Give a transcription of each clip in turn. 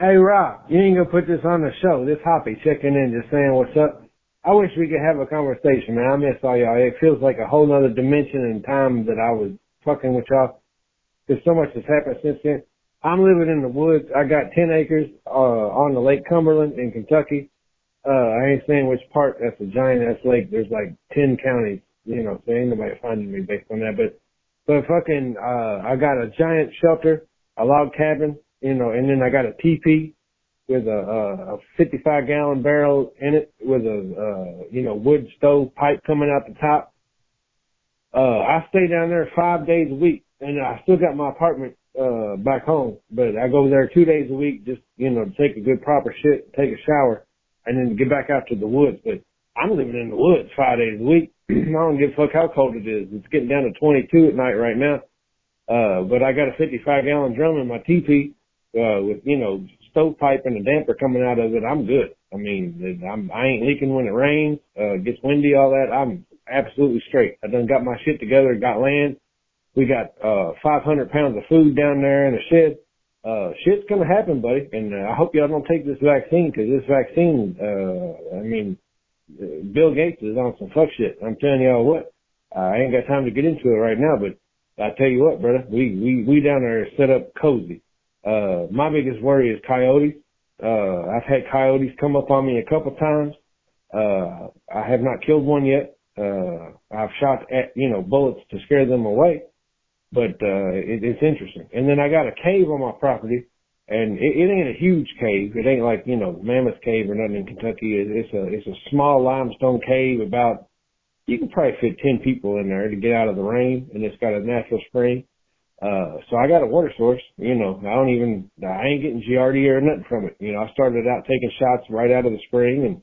Hey Rob, you ain't gonna put this on the show. This Hoppy checking in, just saying what's up. I wish we could have a conversation, man. I miss all y'all. It feels like a whole nother dimension and time that I was fucking with y'all. There's so much has happened since then. I'm living in the woods. I got 10 acres, uh, on the Lake Cumberland in Kentucky. Uh, I ain't saying which part. That's a giant ass lake. There's like 10 counties, you know, so ain't nobody finding me based on that. But, but fucking, uh, I got a giant shelter, a log cabin, you know, and then I got a teepee with a, uh, a 55 gallon barrel in it with a, uh, you know, wood stove pipe coming out the top. Uh, I stay down there five days a week and I still got my apartment, uh, back home, but I go there two days a week just, you know, to take a good proper shit, take a shower and then get back out to the woods. But I'm living in the woods five days a week. I don't give a fuck how cold it is. It's getting down to 22 at night right now. Uh, but I got a 55 gallon drum in my teepee, uh, with, you know, stovepipe and a damper coming out of it. I'm good. I mean, I'm, I ain't leaking when it rains, uh, gets windy, all that. I'm absolutely straight. I done got my shit together, got land. We got, uh, 500 pounds of food down there in a shed. Uh, shit's gonna happen, buddy. And uh, I hope y'all don't take this vaccine because this vaccine, uh, I mean, uh, Bill Gates is on some fuck shit. I'm telling y'all what. I ain't got time to get into it right now, but I tell you what, brother, we, we, we down there set up cozy. Uh, my biggest worry is coyotes. Uh, I've had coyotes come up on me a couple times. Uh, I have not killed one yet. Uh, I've shot at, you know, bullets to scare them away, but, uh, it, it's interesting. And then I got a cave on my property and it, it ain't a huge cave. It ain't like, you know, Mammoth Cave or nothing in Kentucky. It, it's a, it's a small limestone cave about, you can probably fit 10 people in there to get out of the rain and it's got a natural spring. Uh, so I got a water source, you know, I don't even, I ain't getting Giardia or nothing from it. You know, I started out taking shots right out of the spring and,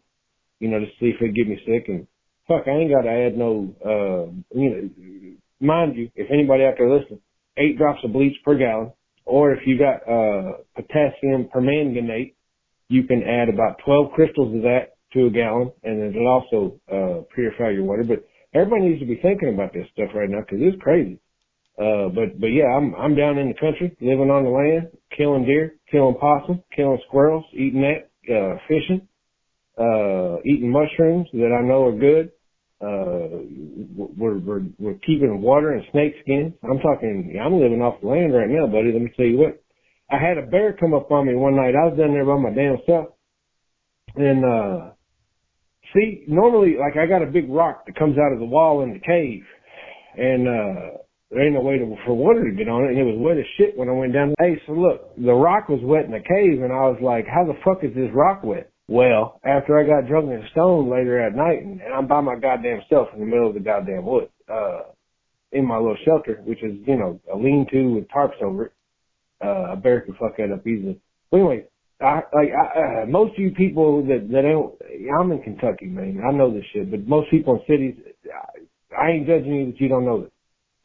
you know, to see if it'd get me sick and fuck, I ain't got to add no, uh, you know, mind you, if anybody out there listening, eight drops of bleach per gallon, or if you got, uh, potassium permanganate, you can add about 12 crystals of that to a gallon and it'll also, uh, purify your water. But everybody needs to be thinking about this stuff right now because it's crazy. Uh, but, but yeah, I'm, I'm down in the country, living on the land, killing deer, killing possum, killing squirrels, eating that, uh, fishing, uh, eating mushrooms that I know are good. Uh, we're, we're, we're keeping water and snake skins. I'm talking, I'm living off the land right now, buddy. Let me tell you what. I had a bear come up on me one night. I was down there by my damn self. And, uh, see, normally, like I got a big rock that comes out of the wall in the cave. And, uh, there ain't no way to, for water to get on it, and it was wet as shit when I went down. Hey, so look, the rock was wet in the cave, and I was like, how the fuck is this rock wet? Well, after I got drunk and stoned later at night, and, I'm by my goddamn self in the middle of the goddamn woods, uh, in my little shelter, which is, you know, a lean-to with tarps over it, uh, a bear can fuck that up easily. But anyway, I, like, I, uh, most of you people that, that don't, I'm in Kentucky, man, I know this shit, but most people in cities, I, I ain't judging you that you don't know this.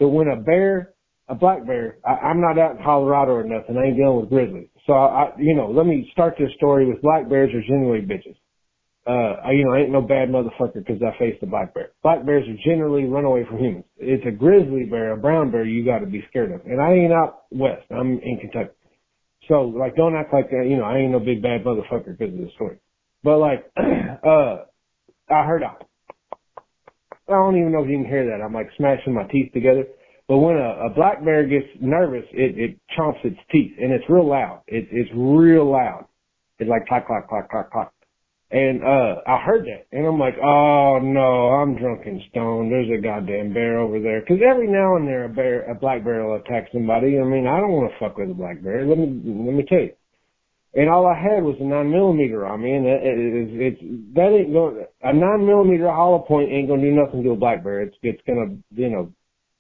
But when a bear, a black bear, I, I'm not out in Colorado or nothing. I ain't dealing with grizzlies. So I, you know, let me start this story with black bears are generally bitches. Uh, I, you know, I ain't no bad motherfucker because I faced a black bear. Black bears are generally run away from humans. It's a grizzly bear, a brown bear you gotta be scared of. And I ain't out west. I'm in Kentucky. So like, don't act like that, you know, I ain't no big bad motherfucker because of the story. But like, uh, I heard a I don't even know if you can hear that. I'm like smashing my teeth together. But when a, a black bear gets nervous, it, it chomps its teeth and it's real loud. It, it's real loud. It's like clack, clack, clack, clack, clack. And, uh, I heard that and I'm like, oh no, I'm drunk and stoned. There's a goddamn bear over there. Cause every now and then a bear, a black bear will attack somebody. I mean, I don't want to fuck with a black bear. Let me, let me tell you. And all I had was a nine millimeter on me, and it, it, it's that ain't going. A nine millimeter hollow point ain't gonna do nothing to a black bear. It's it's gonna you know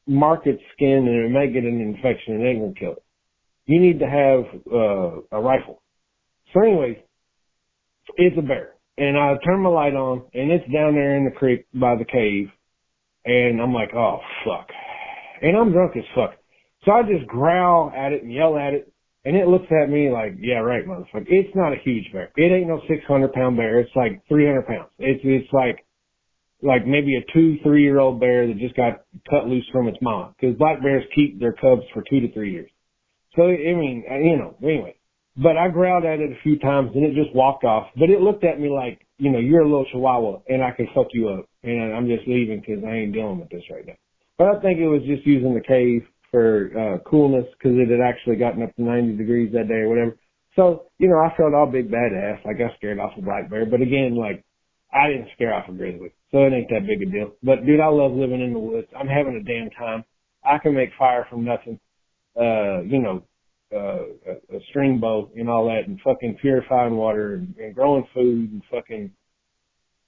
mark its skin and it may get an infection and it ain't gonna kill it. You need to have uh, a rifle. So anyways, it's a bear, and I turn my light on, and it's down there in the creek by the cave, and I'm like, oh fuck, and I'm drunk as fuck. So I just growl at it and yell at it and it looks at me like, yeah, right, motherfucker. It's not a huge bear. It ain't no 600 pound bear. It's like 300 pounds. It's, it's like, like maybe a two, three year old bear that just got cut loose from its mom. Cause black bears keep their cubs for two to three years. So, I mean, uh, you know, anyway. But I growled at it a few times and it just walked off. But it looked at me like, you know, you're a little chihuahua and I can fuck you up. And I'm just leaving because I ain't dealing with this right now. But I think it was just using the cave for uh, coolness because it had actually gotten up to 90 degrees that day or whatever. So, you know, I felt all big badass, like I scared off a black bear. But again, like, I didn't scare off a grizzly. So it ain't that big a deal. But dude, I love living in the woods. I'm having a damn time. I can make fire from nothing. Uh, you know, uh, a, a string bow and all that and fucking purifying water and, and growing food and fucking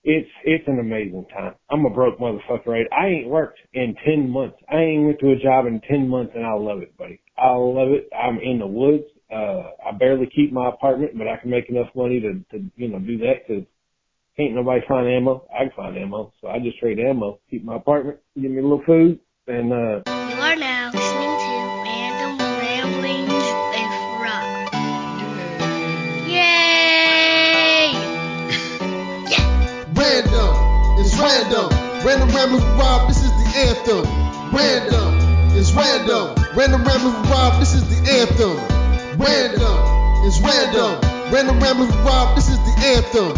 it's it's an amazing time. I'm a broke motherfucker, right? I ain't worked in ten months. I ain't went to a job in ten months, and I love it, buddy. I love it. I'm in the woods. Uh, I barely keep my apartment, but I can make enough money to to you know do that because can't nobody find ammo. I can find ammo, so I just trade ammo, keep my apartment, give me a little food, and uh. Random. With Rob, this is the anthem. Random, it's random. Random with Rob, this is the anthem. Random, it's random. Random with Rob, this is the anthem.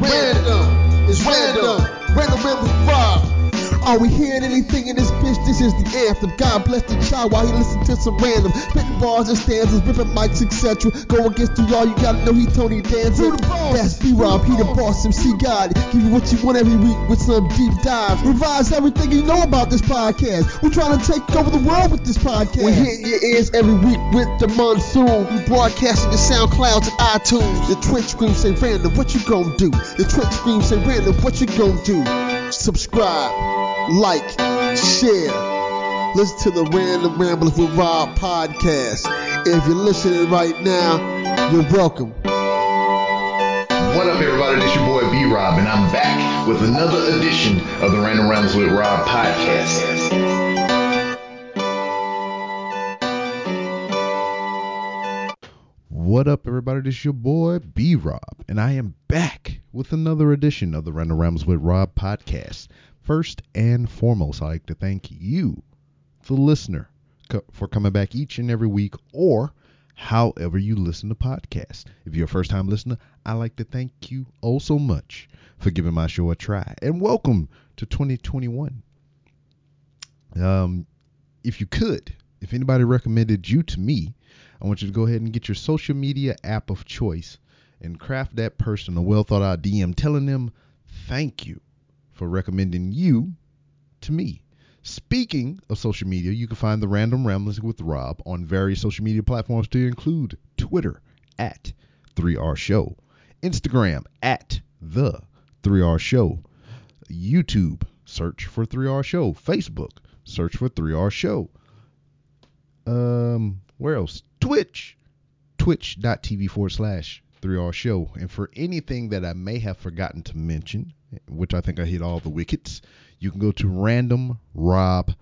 Random, it's random. Random with Rob. Are we hearing anything in this bitch? This is the anthem. God bless the child while he listens to some random spitting bars and stanzas, ripping mics, etc. Go against the law, you gotta know he Tony Danza. That's B-Rob, he the boss, MC God. Give you what you want every week with some deep dives. Revise everything you know about this podcast. We're trying to take over the world with this podcast. We hit your ears every week with the monsoon. We broadcasting the SoundCloud and iTunes. The Twitch scream say random, what you gonna do? The Twitch scream say random, what you gonna do? Subscribe like, share. Listen to the Random Ramblers with Rob podcast. If you're listening right now, you're welcome. What up, everybody? This your boy B Rob, and I'm back with another edition of the Random Rambles with Rob podcast. What up, everybody? This is your boy B Rob, and I am back with another edition of the Random Rambles with Rob podcast. First and foremost, I'd like to thank you, the listener, co- for coming back each and every week or however you listen to podcasts. If you're a first time listener, I'd like to thank you oh so much for giving my show a try. And welcome to 2021. Um, if you could, if anybody recommended you to me, I want you to go ahead and get your social media app of choice and craft that person a well thought out DM telling them thank you for recommending you to me. Speaking of social media, you can find the Random Ramblings with Rob on various social media platforms to include Twitter at 3R Show, Instagram at the 3R Show, YouTube, search for 3R Show, Facebook, search for 3R Show. Um, where else? Twitch, twitch.tv forward slash 3R Show. And for anything that I may have forgotten to mention, which I think I hit all the wickets, you can go to randomrob.com.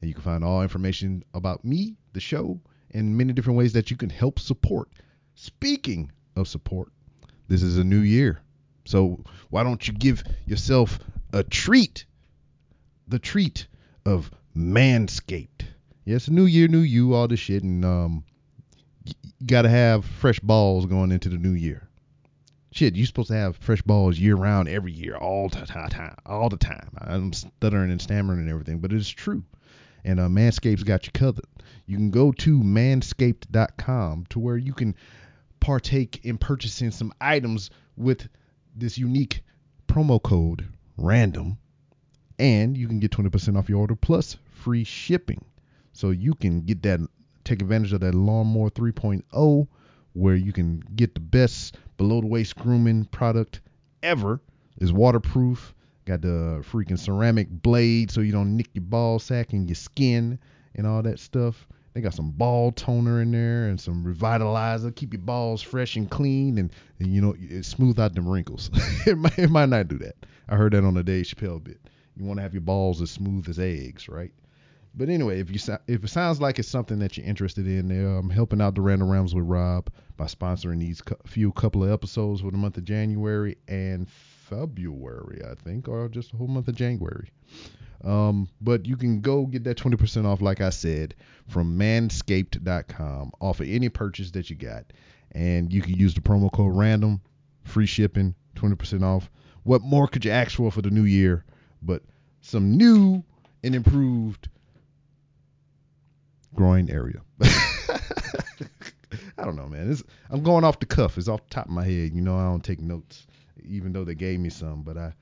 And you can find all information about me, the show, and many different ways that you can help support. Speaking of support, this is a new year. So why don't you give yourself a treat? The treat of Manscaped. Yes, new year, new you, all this shit, and um, you gotta have fresh balls going into the new year. Shit, you're supposed to have fresh balls year round, every year, all the time, all the time. I'm stuttering and stammering and everything, but it's true. And uh, Manscaped's got you covered. You can go to manscaped.com to where you can partake in purchasing some items with this unique promo code random and you can get 20% off your order plus free shipping. So you can get that, take advantage of that Lawnmower 3.0, where you can get the best below the waist grooming product ever. Is waterproof, got the freaking ceramic blade so you don't nick your ball sack and your skin and all that stuff. They got some ball toner in there and some revitalizer, keep your balls fresh and clean, and, and you know smooth out them wrinkles. it, might, it might not do that. I heard that on the Dave Chappelle bit. You want to have your balls as smooth as eggs, right? But anyway, if you if it sounds like it's something that you're interested in, I'm helping out the Random Rams with Rob by sponsoring these cu- few couple of episodes for the month of January and February, I think, or just the whole month of January. Um, but you can go get that 20% off, like I said, from manscaped.com off of any purchase that you got. And you can use the promo code random, free shipping, 20% off. What more could you ask for for the new year? But some new and improved groin area. I don't know, man. It's, I'm going off the cuff. It's off the top of my head. You know, I don't take notes, even though they gave me some. But I,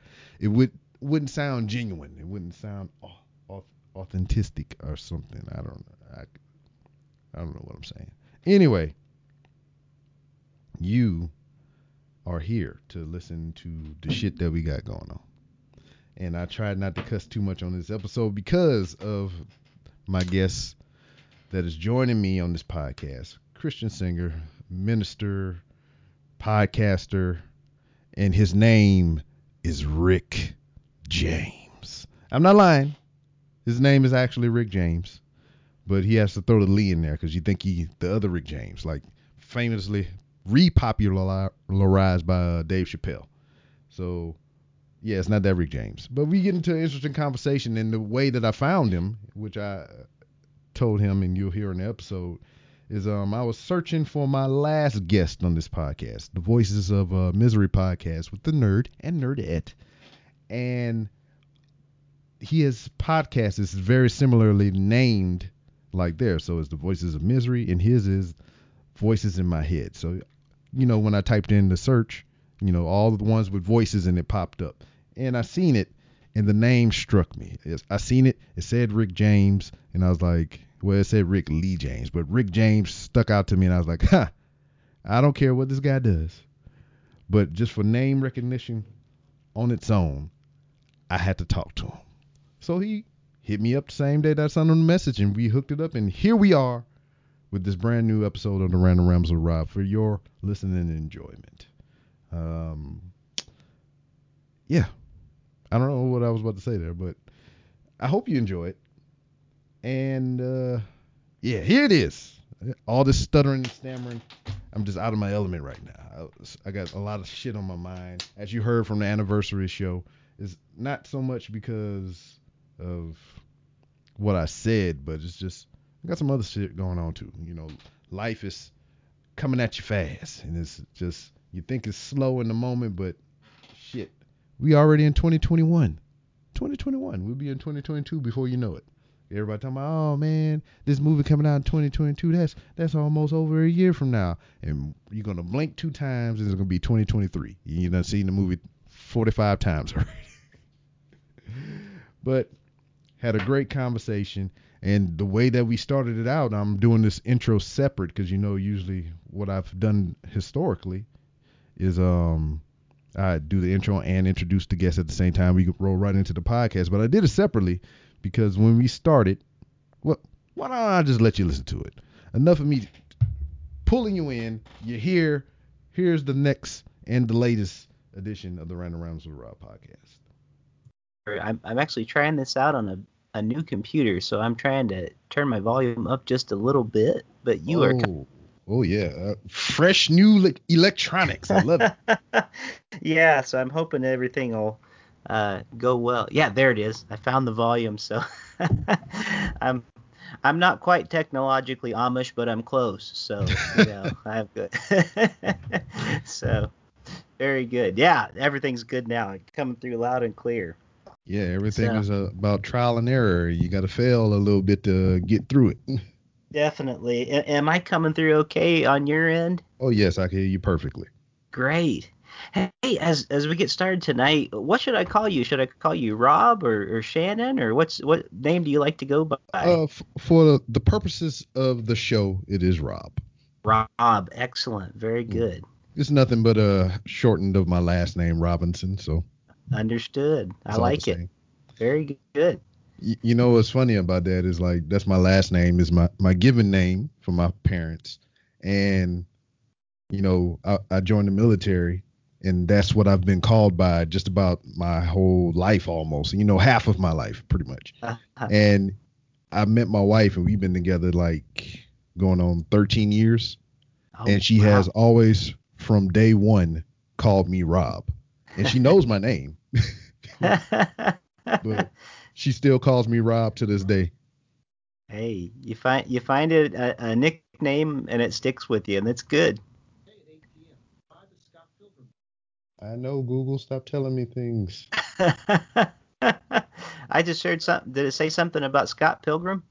it would wouldn't sound genuine. It wouldn't sound au- au- authentic or something. I don't know. I, I don't know what I'm saying. Anyway, you are here to listen to the shit that we got going on. And I tried not to cuss too much on this episode because of my guest that is joining me on this podcast Christian singer, minister, podcaster, and his name is Rick James. I'm not lying. His name is actually Rick James, but he has to throw the Lee in there because you think he the other Rick James, like famously repopularized by uh, Dave Chappelle. So yeah, it's not that Rick James. But we get into an interesting conversation, and the way that I found him, which I told him, and you'll hear in the episode, is um I was searching for my last guest on this podcast, the Voices of uh, Misery podcast with the nerd and nerdette, and his podcast is very similarly named like there. So it's the Voices of Misery, and his is Voices in My Head. So you know when I typed in the search, you know all the ones with voices and it popped up, and I seen it, and the name struck me. It's- I seen it. It said Rick James, and I was like, well, it said Rick Lee James, but Rick James stuck out to me, and I was like, huh, I don't care what this guy does, but just for name recognition on its own, I had to talk to him. So he hit me up the same day that I sent him the message, and we hooked it up, and here we are with this brand new episode of the Random Rams with Rob for your listening enjoyment. Um, yeah, I don't know what I was about to say there, but I hope you enjoy it. And uh, yeah, here it is. All this stuttering and stammering. I'm just out of my element right now. I, I got a lot of shit on my mind. As you heard from the anniversary show, it's not so much because of what I said, but it's just I got some other shit going on too. You know, life is coming at you fast, and it's just you think it's slow in the moment, but we already in 2021. 2021. We'll be in 2022 before you know it. Everybody talking about, oh man, this movie coming out in 2022. That's that's almost over a year from now, and you're gonna blink two times, and it's gonna be 2023. You done seen the movie 45 times already. but had a great conversation, and the way that we started it out, I'm doing this intro separate because you know usually what I've done historically is um I do the intro and introduce the guest at the same time. We could roll right into the podcast, but I did it separately because when we started, well, why don't I just let you listen to it? Enough of me pulling you in. You're here. Here's the next and the latest edition of the Random Rounds with Rob podcast. I'm, I'm actually trying this out on a, a new computer, so I'm trying to turn my volume up just a little bit. But you are oh, Oh, yeah, uh, fresh new le- electronics. I love it. yeah, so I'm hoping everything will uh, go well. Yeah, there it is. I found the volume, so I'm I'm not quite technologically Amish, but I'm close. So you know, I'm good. so very good. Yeah, everything's good now. Coming through loud and clear. Yeah, everything So- is uh, about trial and error. You got to fail a little bit to get through it. Definitely. A- am I coming through okay on your end? Oh yes, I can hear you perfectly. Great. Hey, as as we get started tonight, what should I call you? Should I call you Rob or, or Shannon or what's what name do you like to go by? Uh, f- for the purposes of the show, it is Rob. Rob. Excellent. Very good. It's nothing but a shortened of my last name, Robinson. So Understood. I it's like it. Very good. You know what's funny about that is like that's my last name is my my given name for my parents, and you know I, I joined the military, and that's what I've been called by just about my whole life almost. You know, half of my life pretty much. Uh-huh. And I met my wife, and we've been together like going on 13 years, Oh, and she wow. has always from day one called me Rob. and she knows my name, but she still calls me Rob to this day. hey, you find you find it a, a nickname and it sticks with you, and that's good. I know Google, stop telling me things. I just heard something. Did it say something about Scott Pilgrim?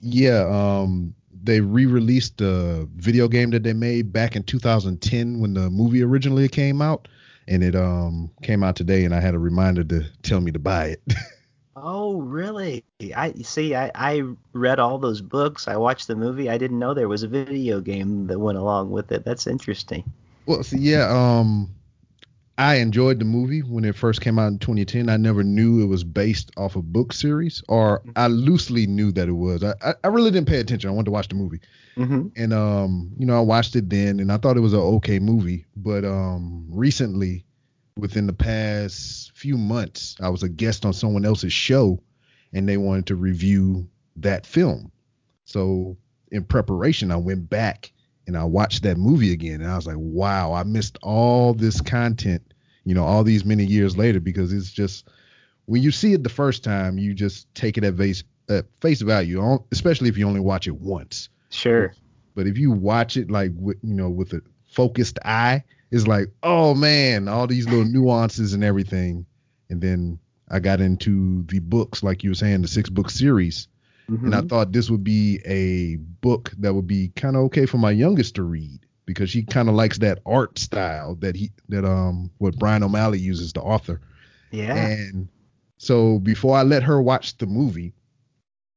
Yeah, um, they re-released the video game that they made back in 2010 when the movie originally came out, and it um came out today, and I had a reminder to tell me to buy it. Oh, really? I see. I, I read all those books. I watched the movie. I didn't know there was a video game that went along with it. That's interesting. well, see, yeah, um, I enjoyed the movie when it first came out in 2010. I never knew it was based off a book series, or I loosely knew that it was. I I, I really didn't pay attention. I wanted to watch the movie. hmm and um you know i watched it then and i thought it was an okay movie but um recently within the past few months i was a guest on someone else's show and they wanted to review that film so in preparation i went back and i watched that movie again and i was like wow i missed all this content you know all these many years later because it's just when you see it the first time you just take it at face at face value especially if you only watch it once Sure. but if you watch it like with you know with a focused eye, it's like, oh man, all these little nuances and everything. And then I got into the books, like you were saying, the six book series. And I Mhm. thought this would be a book that would be kind of okay for my youngest to read because she kind of likes that art style that he that um what Bryan O'Malley uses, the author. Yeah. And so before I let her watch the movie,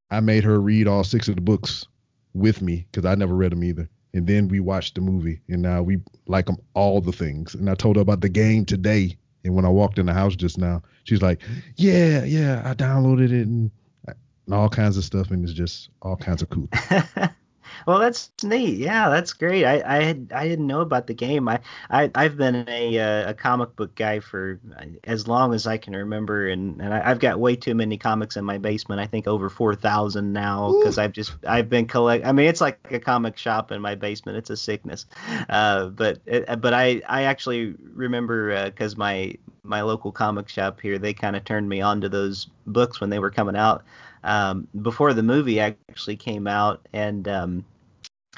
I made her read all six of the books with me because I never read them either. And then we watched the movie, and now we like them all the things. And I told her about the game today, and when I walked in the house just now, she's like, "Yeah, yeah, I downloaded it and, uh, and all kinds of stuff, and it's just all kinds of cool." well, that's neat. Yeah, that's great. I I had I didn't know about the game. I, I I've been a uh, a comic book guy for as long as I can remember, and and I, I've got way too many comics in my basement. I think over four thousand now because I've just I've been collect. I mean, it's like a comic shop in my basement. It's a sickness. Uh, but it, but I I actually remember because my my local comic shop here they kind of turned me on to those books when they were coming out um, before the movie actually came out, and um,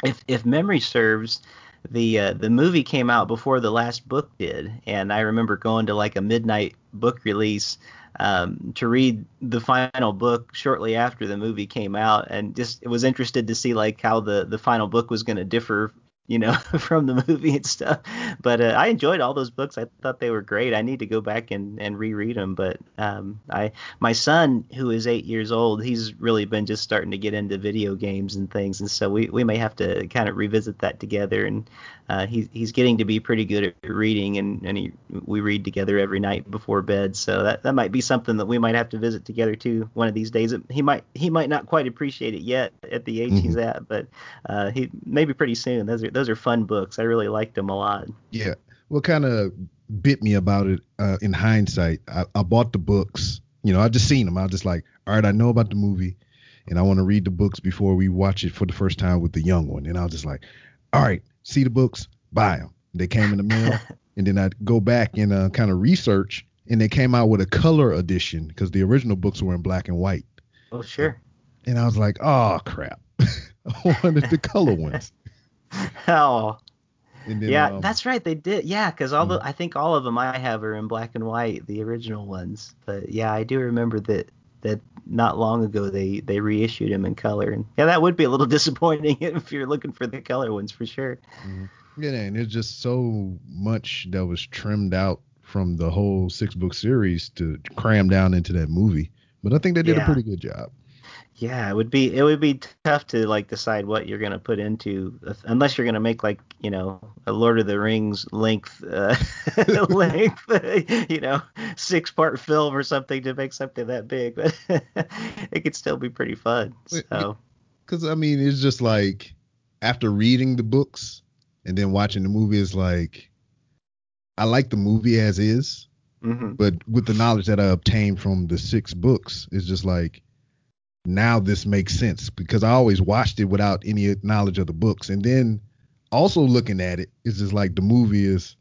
if if memory serves, the uh, the movie came out before the last book did, and I remember going to like a midnight book release um, to read the final book shortly after the movie came out, and just was interested to see like how the the final book was going to differ. You know, from the movie and stuff, but uh, I enjoyed all those books. I thought they were great. I need to go back and, and reread them. But um, I my son, who is eight years old, he's really been just starting to get into video games and things, and so we, we may have to kind of revisit that together. And uh, he's he's getting to be pretty good at reading, and, and he, we read together every night before bed. So that, that might be something that we might have to visit together too one of these days. He might he might not quite appreciate it yet at the age he's at, but uh, he maybe pretty soon. Those are those are fun books. I really liked them a lot. Yeah. What kind of bit me about it uh, in hindsight, I, I bought the books. You know, I just seen them. I was just like, all right, I know about the movie, and I want to read the books before we watch it for the first time with the young one. And I was just like, all right, see the books, buy them. They came in the mail, and then I'd go back and uh, kind of research, and they came out with a color edition because the original books were in black and white. Oh sure. And I was like, oh crap, I wanted the color ones. Oh And yeah, um, that's right. They did. Yeah, because all the I think all of them I have are in black and white, the original ones. But yeah, I do remember that that not long ago they they reissued them in color, and yeah, that would be a little disappointing if you're looking for the color ones for sure. Yeah, and there's just so much that was trimmed out from the whole six book series to cram down into that movie. But I think they did Yeah. a pretty good job. Yeah, it would be it would be tough to like decide what you're gonna put into unless you're gonna make like you know a Lord of the Rings length uh, length you know six part film or something to make something that big, but it could still be pretty fun. So Because, I mean, it's just like after reading the books and then watching the movie, it's like I like the movie as is, mhm. but with the knowledge that I obtained from the six books, it's just like now this makes sense because I always watched it without any knowledge of the books. And then also looking at it, it's just like the movie is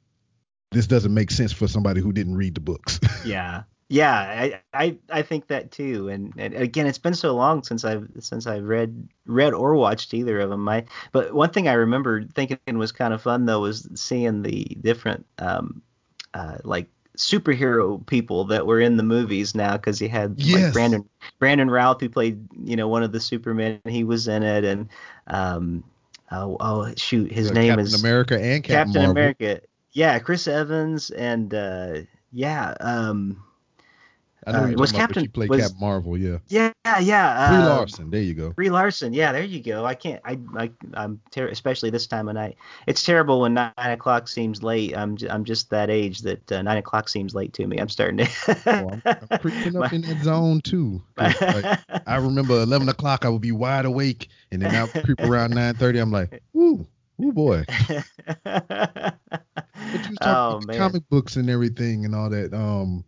this doesn't make sense for somebody who didn't read the books. Yeah. Yeah, I, I I think that too, and, and again, it's been so long since I've since I've read read or watched either of them. I but one thing I remember thinking was kind of fun though was seeing the different um uh like superhero people that were in the movies now because you had Yes. like Brandon Brandon Routh who played you know one of the Supermen he was in it and um oh, oh shoot his Uh, name Captain is America and Captain, Captain America yeah Chris Evans and uh yeah um I know Uh, you was about, Captain- played was- Captain Marvel. Yeah, yeah yeah Brie uh, Larson. There you go. Brie Larson, yeah, there you go. I can't, I, I I'm ter- especially this time of night. It's terrible when nine o'clock seems late. I'm, j- I'm just that age that uh, nine o'clock seems late to me. I'm starting to. Oh, I'm, I'm creeping up My- in that zone too. like, I remember 11 o'clock, I would be wide awake, and then I creep around 9:30. I'm like, woo, woo boy. But you was talking oh about man. comic books and everything and all that. Um,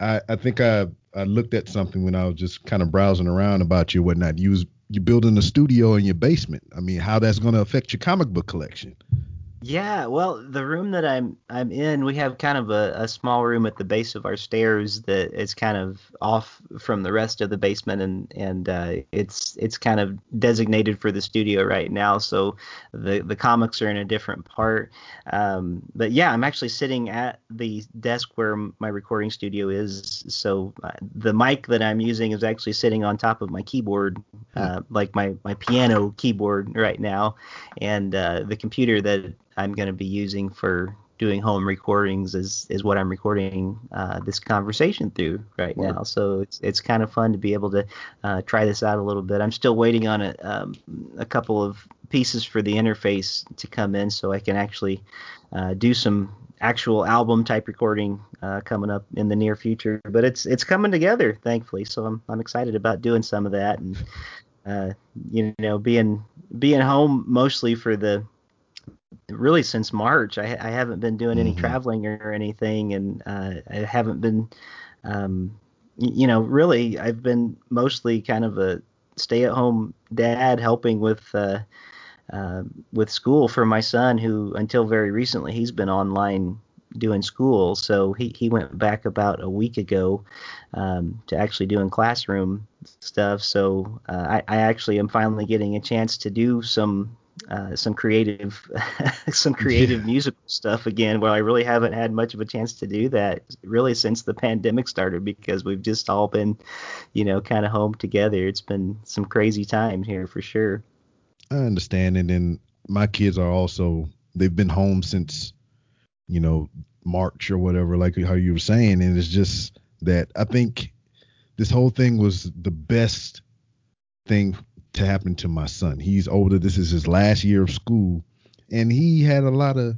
I I think I I looked at something when I was just kind of browsing around about you whatnot. You was you building a studio in your basement. I mean, how that's going to affect your comic book collection? Yeah, well, the room that I'm I'm in, we have kind of a, a small room at the base of our stairs that is kind of off from the rest of the basement, and and uh, it's it's kind of designated for the studio right now. So the the comics are in a different part. Um, but yeah, I'm actually sitting at the desk where my recording studio is. So uh, the mic that I'm using is actually sitting on top of my keyboard, uh, like my my piano keyboard right now, and uh, the computer that I'm going to be using for doing home recordings is is what I'm recording uh, this conversation through right now. So it's it's kind of fun to be able to uh, try this out a little bit. I'm still waiting on a um, a couple of pieces for the interface to come in so I can actually uh, do some actual album type recording uh, coming up in the near future. But it's it's coming together, thankfully. So I'm I'm excited about doing some of that and uh, you know being being home mostly for the really since March. I, I haven't been doing any Mhm. traveling or anything, and uh, I haven't been, um, you know, really. I've been mostly kind of a stay-at-home dad, helping with uh, uh, with school for my son, who until very recently he's been online doing school. So he, he went back about a week ago um, to actually doing classroom stuff. So uh, I, I actually am finally getting a chance to do some uh, some creative some creative musical stuff again where I really haven't had much of a chance to do that really since the pandemic started because we've just all been you know kind of home together. It's been some crazy times here for sure. I understand, and then my kids are also they've been home since you know March or whatever, like how you were saying, and it's just that I think this whole thing was the best thing to happen to my son. He's older. This is his last year of school, and he had a lot of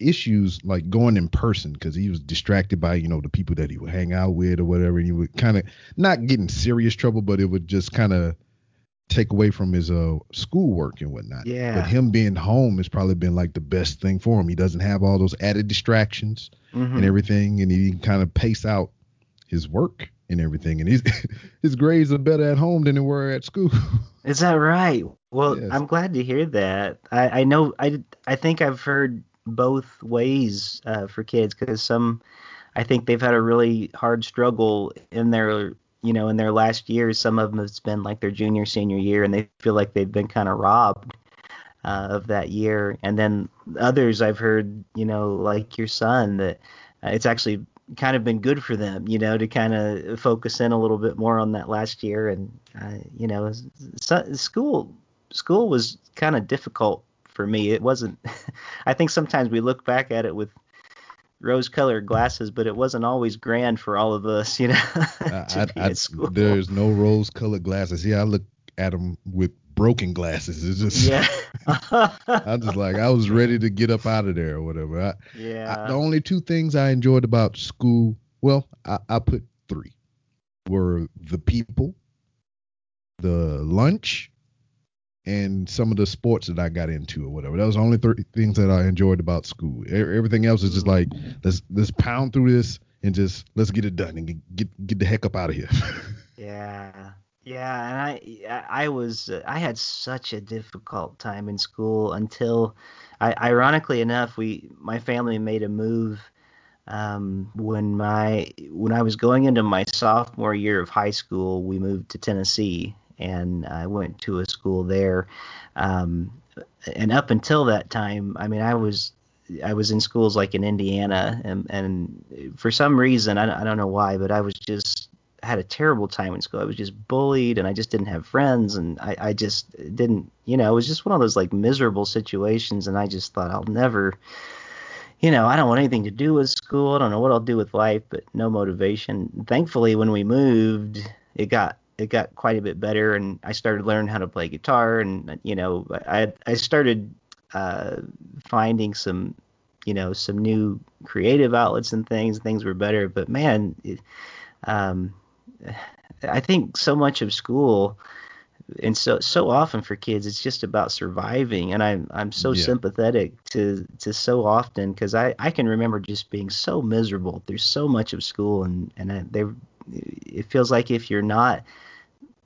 issues like going in person because he was distracted by you know the people that he would hang out with or whatever, and he would kind of not get in serious trouble, but it would just kind of take away from his uh schoolwork and whatnot. Yeah. But him being home has probably been like the best thing for him. He doesn't have all those added distractions Mhm. and everything, and he can kind of pace out his work and everything. And his his grades are better at home than they were at school. Is that right? Well, Yes. I'm glad to hear that. I, I know I I think I've heard both ways uh, for kids because some I think they've had a really hard struggle in their you know in their last years. Some of them it's been like their junior senior year and they feel like they've been kind of robbed uh, of that year. And then others I've heard you know like your son that uh, it's actually kind of been good for them, you know, to kind of focus in a little bit more on that last year. And uh, you know, so, school school was kind of difficult for me. It wasn't. I think sometimes we look back at it with rose-colored glasses, but it wasn't always grand for all of us, you know. I, I, I, there's no rose-colored glasses. Yeah, I look at them with broken glasses. It's just yeah. I just like I was ready to get up out of there or whatever. I, yeah. I, the only two things I enjoyed about school, well, I, I put three, were the people, the lunch, and some of the sports that I got into or whatever. That was the only three things that I enjoyed about school. Everything else is just like let's let's pound through this and just let's get it done and get get, get the heck up out of here. Yeah. Yeah, and I I was uh, I had such a difficult time in school until I ironically enough we my family made a move um, when my when I was going into my sophomore year of high school, we moved to Tennessee, and I went to a school there. Um, and up until that time, I mean, I was I was in schools like in Indiana, and and for some reason, I, I don't know why, but I was just had a terrible time in school. I was just bullied, and I just didn't have friends, and I, I just didn't, you know, it was just one of those like miserable situations, and I just thought I'll never you know, I don't want anything to do with school. I don't know what I'll do with life, but no motivation. Thankfully, when we moved, it got it got quite a bit better, and I started learning how to play guitar, and you know, I I started uh, finding some, you know, some new creative outlets and things. Things were better, but man, it, um, I think so much of school and so so often for kids it's just about surviving and i'm i'm so Yeah. sympathetic to to so often because i i can remember just being so miserable through so much of school and and they it feels like if you're not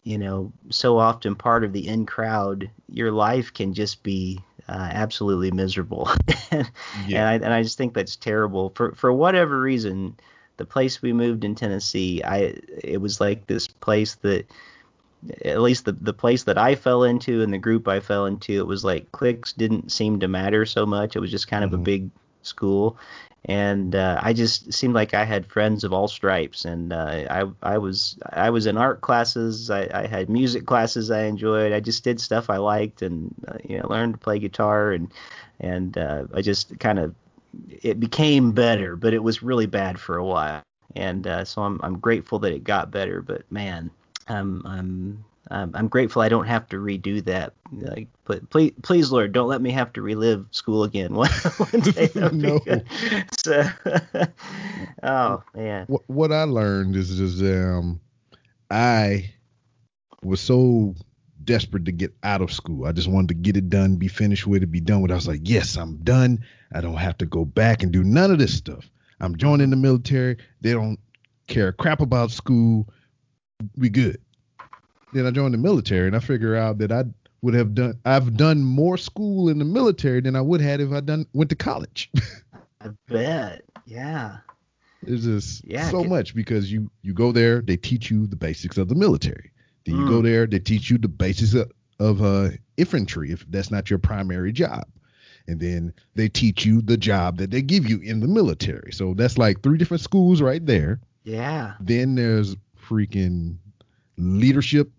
you know so often part of the in crowd your life can just be uh, absolutely miserable and, Yeah. and I and I just think that's terrible for for whatever reason the place we moved in Tennessee I it was like this place that at least the the place that I fell into and the group I fell into, it was like cliques didn't seem to matter so much. It was just kind of a Mhm. big school, and uh, I just seemed like I had friends of all stripes. And uh, I I was I was in art classes. I, I had music classes I enjoyed. I just did stuff I liked, and uh, you know learned to play guitar, and and uh, I just kind of it became better, but it was really bad for a while. And uh, so I'm I'm grateful that it got better. But man, I'm I'm I'm, I'm grateful I don't have to redo that. Like, but please, please, Lord, don't let me have to relive school again one, one day. No. So, oh man, what what I learned is just um I was so desperate to get out of school. I just wanted to get it done, be finished with it, be done with it. I was like, yes, I'm done. I don't have to go back and do none of this stuff. I'm joining the military. They don't care crap about school. We good. Then I joined the military and I figure out that I would have done I've done more school in the military than I would have if I done went to college. I bet. Yeah. It's just Yeah, so much because you you go there, they teach you the basics of the military. Then you go Mm. there, they teach you the basics of, of uh, infantry if that's not your primary job. And then they teach you the job that they give you in the military. So that's like three different schools right there. Yeah. Then there's freaking leadership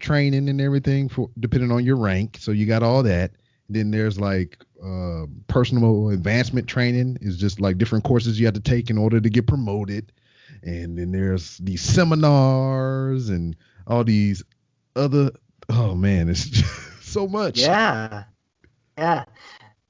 training and everything for depending on your rank. So you got all that. Then there's like uh, personal advancement training is just like different courses you have to take in order to get promoted. And then there's these seminars and all these other. Oh man, it's so much. Yeah. Yeah.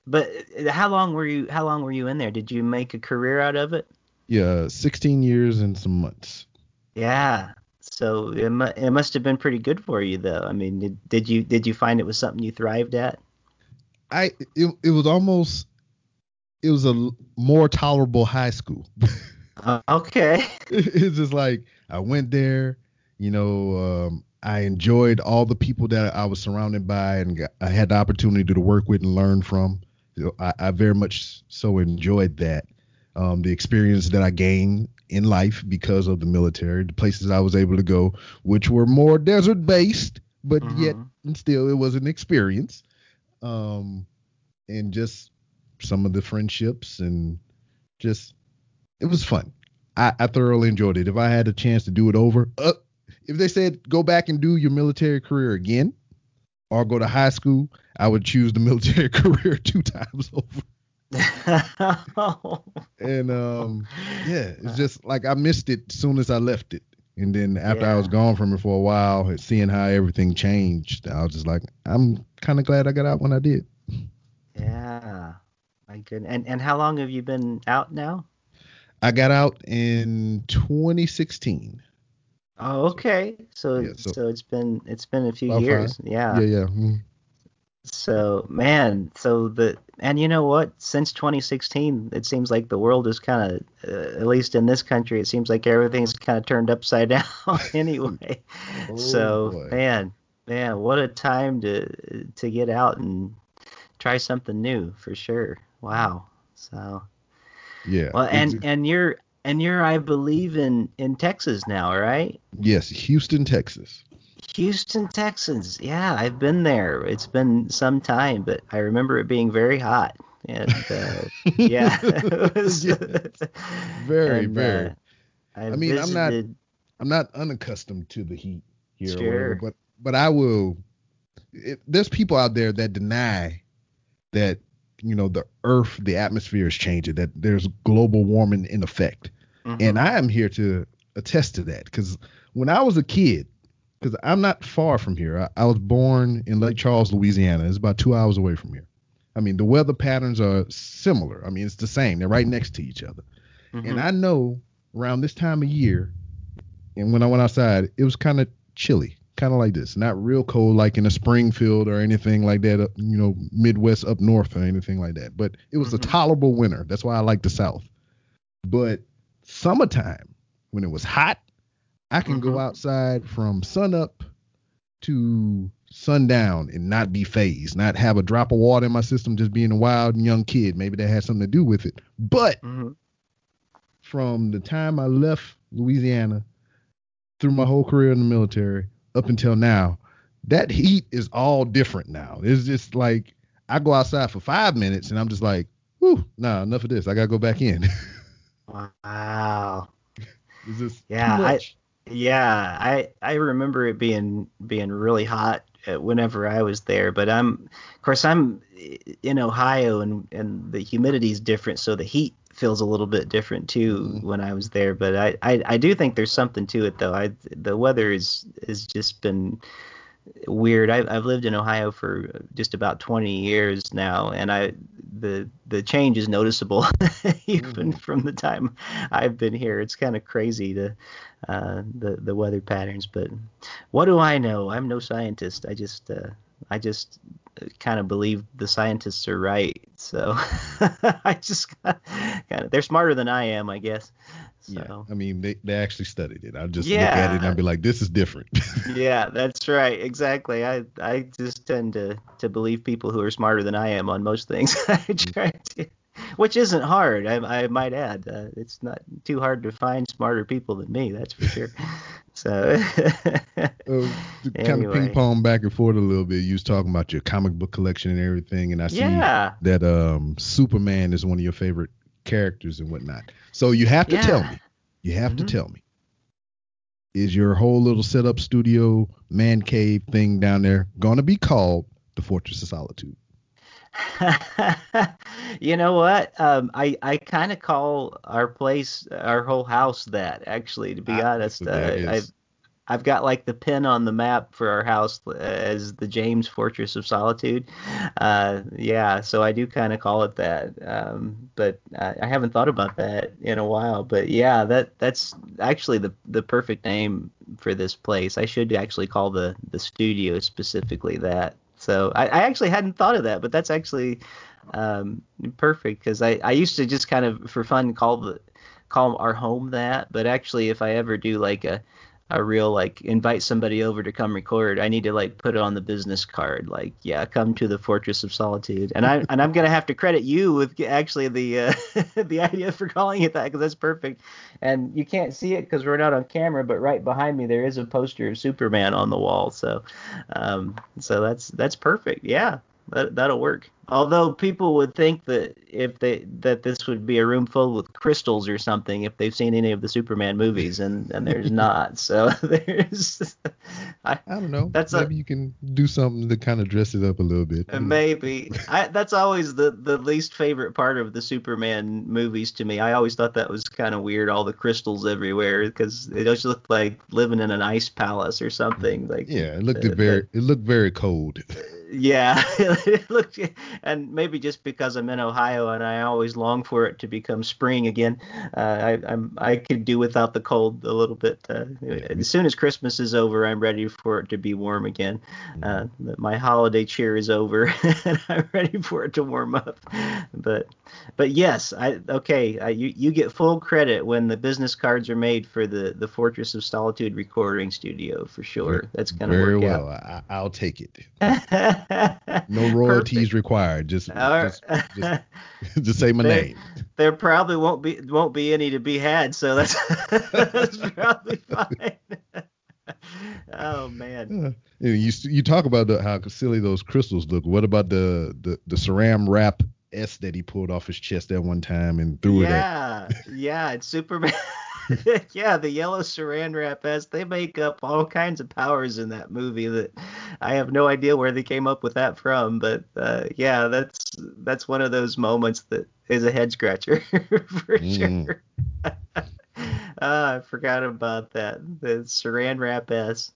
But how long were you? How long were you in there? Did you make a career out of it? Yeah, 16 years and some months. Yeah. So it, mu- it must have been pretty good for you, though. I mean, did, did you did you find it was something you thrived at? I it, it was almost it was a more tolerable high school. Uh, okay. it's just like I went there, you know, um, I enjoyed all the people that I was surrounded by and got, I had the opportunity to work with and learn from. You know, I, I very much so enjoyed that. Um, the experience that I gained in life because of the military, the places I was able to go, which were more desert based, but yet Mhm. and still it was an experience. Um, and just some of the friendships and just it was fun. I, I thoroughly enjoyed it. If I had a chance to do it over, uh, if they said go back and do your military career again or go to high school, I would choose the military career two times over. And um, yeah, it's just like I missed it as soon as I left it. And then after I was gone from it for a while, seeing how everything changed, I was just like, I'm kind of glad I got out when I did. yeah. My goodness. And and how long have you been out now? I got out in 2016. Oh, okay. So Yeah, so- so, it's been it's been a few About five. years. Yeah. Yeah, yeah. mm. So man, so the and you know what? Since 2016, it seems like the world is kind of, uh, at least in this country, it seems like everything's kind of turned upside down anyway. Oh, so boy. man, man, what a time to to get out and try something new for sure. Wow. So Yeah. Well, and and you're and you're I believe in in Texas now, right? yes, Houston, Texas. Houston Texans. Yeah, I've been there. It's been some time, but I remember it being very hot. And uh, yeah, was Very, and, very. uh, I, I mean, I'm not- I'm not unaccustomed to the heat here, Sure. whatever, but but I will. It, there's people out there that deny that you know the Earth, the atmosphere is changing, that there's global warming in effect, Mhm. and I am here to attest to that because when I was a kid, because I'm not far from here, I, I was born in Lake Charles, Louisiana. It's about two hours away from here. I mean, the weather patterns are similar. I mean, it's the same. They're right next to each other. Mhm. And I know around this time of year, and when I went outside, it was kind of chilly, kind of like this, not real cold like in a Springfield or anything like that, you know, Midwest up north or anything like that. But it was a Mhm. tolerable winter. That's why I like the South. But summertime, when it was hot, I can go Mhm. outside from sunup to sundown and not be fazed, not have a drop of water in my system, just being a wild and young kid. Maybe that had something to do with it. But Mhm. from the time I left Louisiana through my whole career in the military up until now, that heat is all different now. It's just like I go outside for five minutes and I'm just like, whew, nah, enough of this. I gotta go back in. Wow. Yeah, I- Yeah, I I remember it being being really hot uh, whenever I was there, but I'm of course I'm in Ohio and and the humidity is different, so the heat feels a little bit different too Mhm. when I was there. But I, I I do think there's something to it though. I the weather is has just been weird. I've I've lived in Ohio for just about 20 years now, and I the the change is noticeable even Mhm. from the time I've been here. It's kind of crazy the uh, the the weather patterns. But what do I know? I'm no scientist. I just uh, I just kind of believe the scientists are right. So I just kind of they're smarter than I am, I guess. Yeah, So I mean they, they actually studied it. I just look at it and I'd be like, this is different. yeah, that's right. Exactly. I I just tend to to believe people who are smarter than I am on most things. I try to, which isn't hard. I I might add. Uh, it's not too hard to find smarter people than me. That's for sure. So. uh, kind of ping pong back and forth a little bit. You was talking about your comic book collection and everything, and I see yeah. that um Superman is one of your favorite characters and whatnot. So you have to tell me. You have Mhm. to tell me. Is your whole little setup studio man cave thing down there gonna be called the Fortress of Solitude? you know what? Um, I I kind of call our place, our whole house, that actually. To be Ah, honest, so there it uh. I've I've got like the pin on the map for our house uh, as the James Fortress of Solitude. Uh, yeah, so I do kind of call it that. Um, but I, I haven't thought about that in a while. But yeah, that that's actually the the perfect name for this place. I should actually call the the studio specifically that. So I, I actually hadn't thought of that, but that's actually um, perfect because I, I used to just kind of for fun call the call our home that, but actually if I ever do like a a real like invite somebody over to come record, I need to like put it on the business card, like yeah, come to the Fortress of Solitude, and I and I'm gonna have to credit you with actually the uh, the idea for calling it that because that's perfect, and you can't see it because we're not on camera, but right behind me there is a poster of Superman on the wall, so um, so that's that's perfect, yeah, that that'll work. Although people would think that if they that this would be a room filled with crystals or something if they've seen any of the Superman movies, and and there's not. So there's, I, I don't know. That's a- Maybe you can do something to kind of dress it up a little bit. Uh, Maybe I, that's always the the least favorite part of the Superman movies to me. I always thought that was kind of weird, all the crystals everywhere, because it just looked like living in an ice palace or something. Like Yeah, it looked uh, very it looked very cold. yeah, it looked, and maybe just because I'm in Ohio and I always long for it to become spring again, uh, I, I'm I could do without the cold a little bit. Uh, as soon as Christmas is over, I'm ready for it to be warm again. Uh, my holiday cheer is over, and I'm ready for it to warm up. But but yes, I okay. I, you you get full credit when the business cards are made for the the Fortress of Solitude recording studio for sure. That's gonna very work well. I, I'll take it. No royalties required. Just right. just, just, just say my There- name. there probably won't be won't be any to be had, so that's that's probably fine. oh man. Uh, you you talk about the, how silly those crystals look. What about the the the Saran wrap S that he pulled off his chest at one time and threw it? Yeah, yeah, it's Superman. yeah, the yellow saran wrap S. They make up all kinds of powers in that movie that I have no idea where they came up with that from. But uh, yeah, that's that's one of those moments that is a head scratcher for Mm. sure. ah, I forgot about that. The saran wrap S.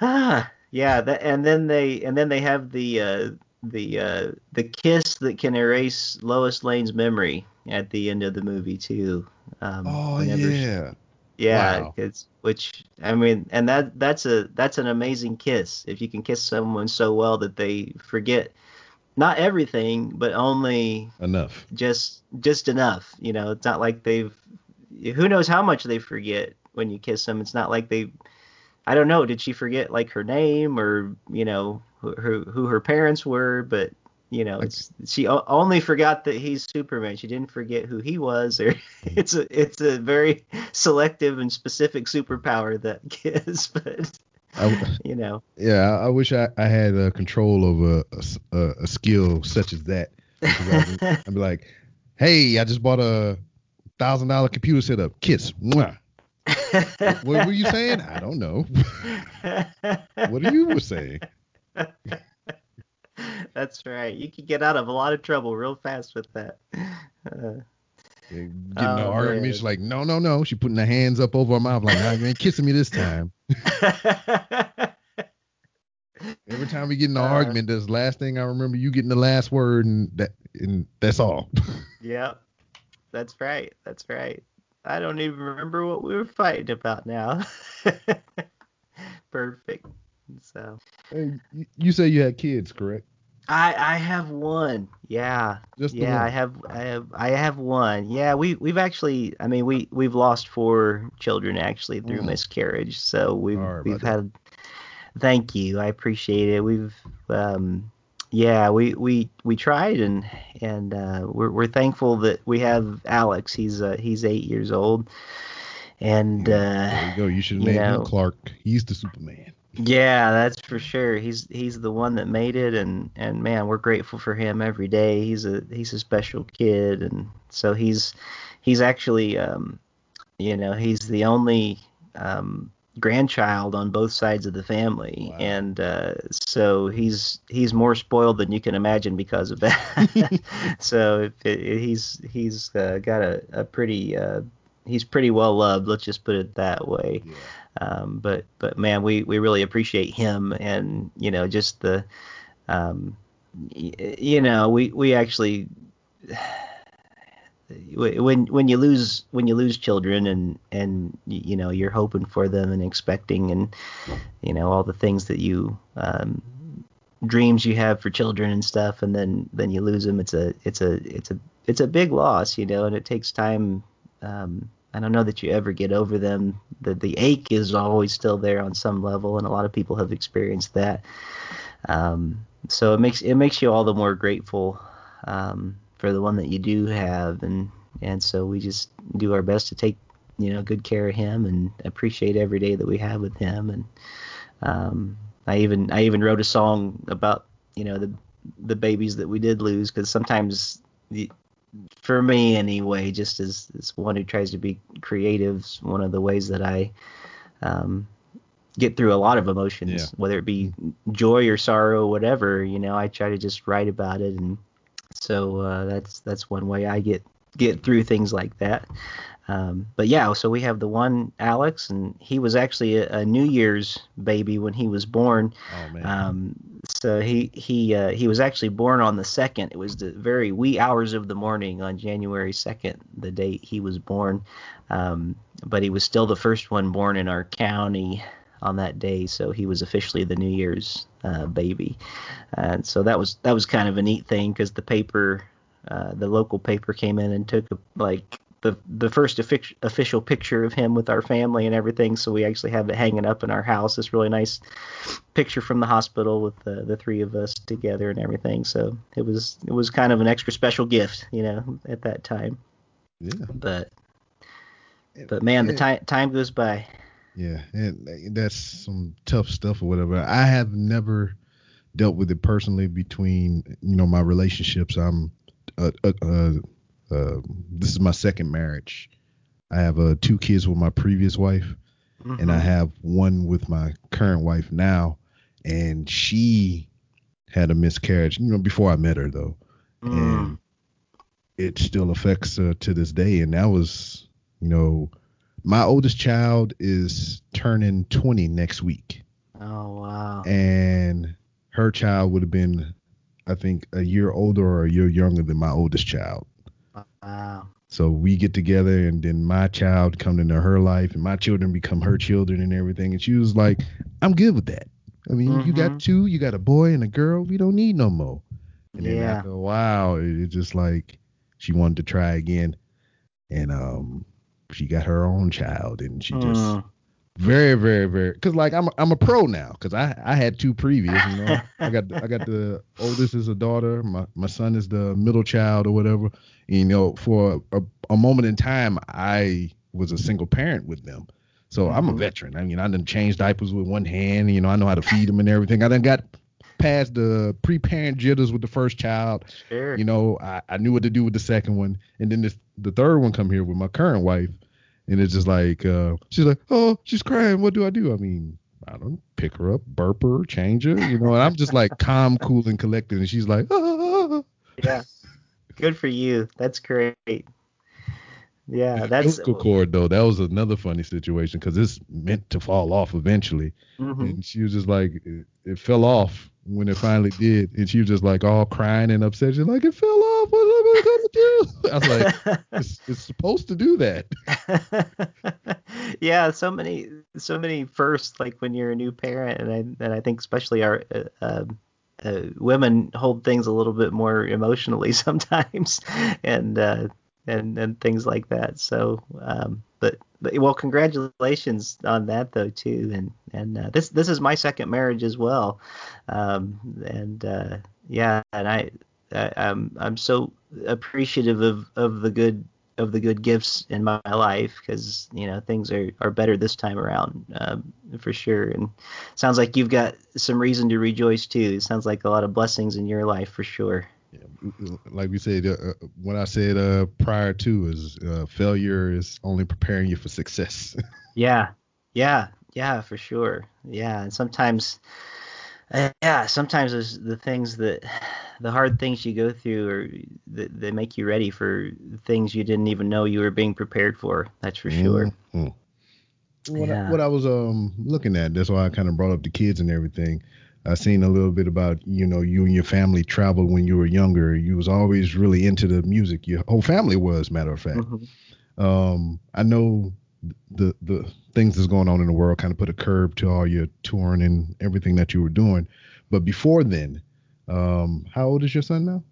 Ah, yeah, that, and then they and then they have the uh, the uh, the kiss that can erase Lois Lane's memory at the end of the movie too. Um, Oh whenever yeah. Yeah, Wow. it's which I mean, and that that's a that's an amazing kiss. If you can kiss someone so well that they forget not everything, but only Enough. just just enough. You know, it's not like they've who knows how much they forget when you kiss them. It's not like they I don't know, did she forget like her name or, you know, who who, who her parents were, but you know, it's she o- only forgot that he's Superman. She didn't forget who he was or it's a it's a very selective and specific superpower that kiss, but I, you know. yeah, I, wish I, I had uh, control of a, skill such as that. I'd, I'd be like, hey, I just bought a thousand dollar computer setup. Kiss. Mwah. What were you saying? I don't know. what are you saying? That's right. You can get out of a lot of trouble real fast with that. Uh, Getting Oh, the argument. man. She's like, no, no, no. She putting her hands up over her mouth like, nah, you ain't kissing me this time. Every time we get in an Uh, argument, that's the last thing I remember you getting the last word, and that, and that's all. yep. That's right. That's right. I don't even remember what we were fighting about now. Perfect. So Hey, you say you had kids, correct? I I have one. Yeah. Just yeah. I have I have I have one. Yeah, we we've actually I mean we we've lost four children actually through Mm. miscarriage. So we've about we've had thank you. I appreciate it. We've um yeah, we we we tried and and uh we're we're thankful that we have Alex. He's uh he's 8 years old. And uh There you go. You should have named him Clark. He's the Superman. Yeah, that's for sure. He's he's the one that made it, and and man, we're grateful for him every day. He's a he's a special kid, and so he's he's actually um, you know he's the only um, grandchild on both sides of the family, Wow. and uh, so he's he's more spoiled than you can imagine because of that. so it, it, he's he's uh, got a, a pretty uh, he's pretty well loved. Let's just put it that way. Yeah. Um, but but man, we we really appreciate him and you know just the um, y- you know we we actually when when you lose when you lose children and and you know you're hoping for them and expecting and you know all the things that you um, dreams you have for children and stuff and then then you lose them it's a it's a it's a it's a big loss you know and it takes time um, I don't know that you ever get over them. The the ache is always still there on some level, and a lot of people have experienced that. Um, so it makes it makes you all the more grateful um, for the one that you do have, and and so we just do our best to take you know good care of him and appreciate every day that we have with him. And um, I even I even wrote a song about you know the the babies that we did lose because sometimes the, for me anyway, just as, as one who tries to be creative, one of the ways that I um, get through a lot of emotions, Yeah. whether it be joy or sorrow, or whatever. You know, I try to just write about it, and so uh, that's that's one way I get get through things like that. Um, but yeah, so we have the one Alex, and he was actually a, a New Year's baby when he was born. Oh man. Um, so he he uh, he was actually born on the second. It was the very wee hours of the morning on January second, the date he was born. Um, but he was still the first one born in our county on that day, so he was officially the New Year's uh, baby. And so that was that was kind of a neat thing because the paper, uh, the local paper came in and took like the the first offic- official picture of him with our family and everything. So we actually have it hanging up in our house. This really nice picture from the hospital with the, the three of us together and everything. So it was it was kind of an extra special gift, you know, at that time. Yeah. But but man, the time time goes by. Yeah, and that's some tough stuff or whatever. I have never dealt with it personally between you know my relationships. I'm uh, uh, uh, uh this is my second marriage. I have uh, two kids with my previous wife, and I Mhm. have one with my current wife now, and she had a miscarriage. You know, before I met her though, Mm. and it still affects her to this day. And that was, you know, my oldest child is turning 20 next week, Oh wow. and her child would have been, I think, a year older or a year younger than my oldest child. Wow. So we get together, and then my child come into her life, and my children become her children, and everything. And she was like, "I'm good with that. I mean, you got Mhm. two, you got a boy and a girl. We don't need no more." And then Yeah. after a while, it, it just like she wanted to try again, and um, she got her own child, and she just Mm. Very, very, very. Cause like I'm, a, I'm a pro now. Cause I, I had two previous. You know, I got, the, I got the oldest is a daughter. My, my son is the middle child or whatever. You know, for a, a moment in time, I was a single parent with them. So I'm a Mhm. veteran. I mean, I done changed diapers with one hand. You know, I know how to feed them and everything. I done got past the pre-parent jitters with the first child. Sure. You know, I, I knew what to do with the second one, and then this the third one come here with my current wife, and it's just like uh, she's like, oh, she's crying. What do I do? I mean, I don't pick her up, burp her, change her, you know. And I'm just like calm, cool, and collected, and she's like, ah. yeah. Good for you. That's great. Yeah, that's Umbilical cord though, that was another funny situation because it's meant to fall off eventually, Mhm. and she was just like, it, it fell off when it finally did, and she was just like all crying and upset. She's like, it fell off. I gonna do? I was like, it's, it's supposed to do that. yeah, so many, so many firsts. Like when you're a new parent, and I, and I think especially our uh, um, uh, women hold things a little bit more emotionally sometimes, and uh, and and things like that. So, um, but but well, congratulations on that though too. And and uh, this this is my second marriage as well, um, and uh, yeah, and I, I I'm I'm so appreciative of of the good of the good gifts in my life because you know things are, are better this time around um, for sure. And sounds like you've got some reason to rejoice too. It sounds like a lot of blessings in your life for sure. Like we said, uh, uh, what I said uh, prior to is uh, failure is only preparing you for success. yeah yeah yeah for sure. Yeah and sometimes yeah sometimes there's the things that the hard things you go through or that, that make you ready for things you didn't even know you were being prepared for that's for sure Mhm. What, Yeah. I, what I was um looking at, that's why I kind of brought up the kids and everything. I seen a little bit about you know you and your family traveled when you were younger. You was always really into the music. Your whole family was, matter of fact. Mhm. Um, I know the the things that's going on in the world kind of put a curb to all your touring and everything that you were doing. But before then, um, how old is your son now?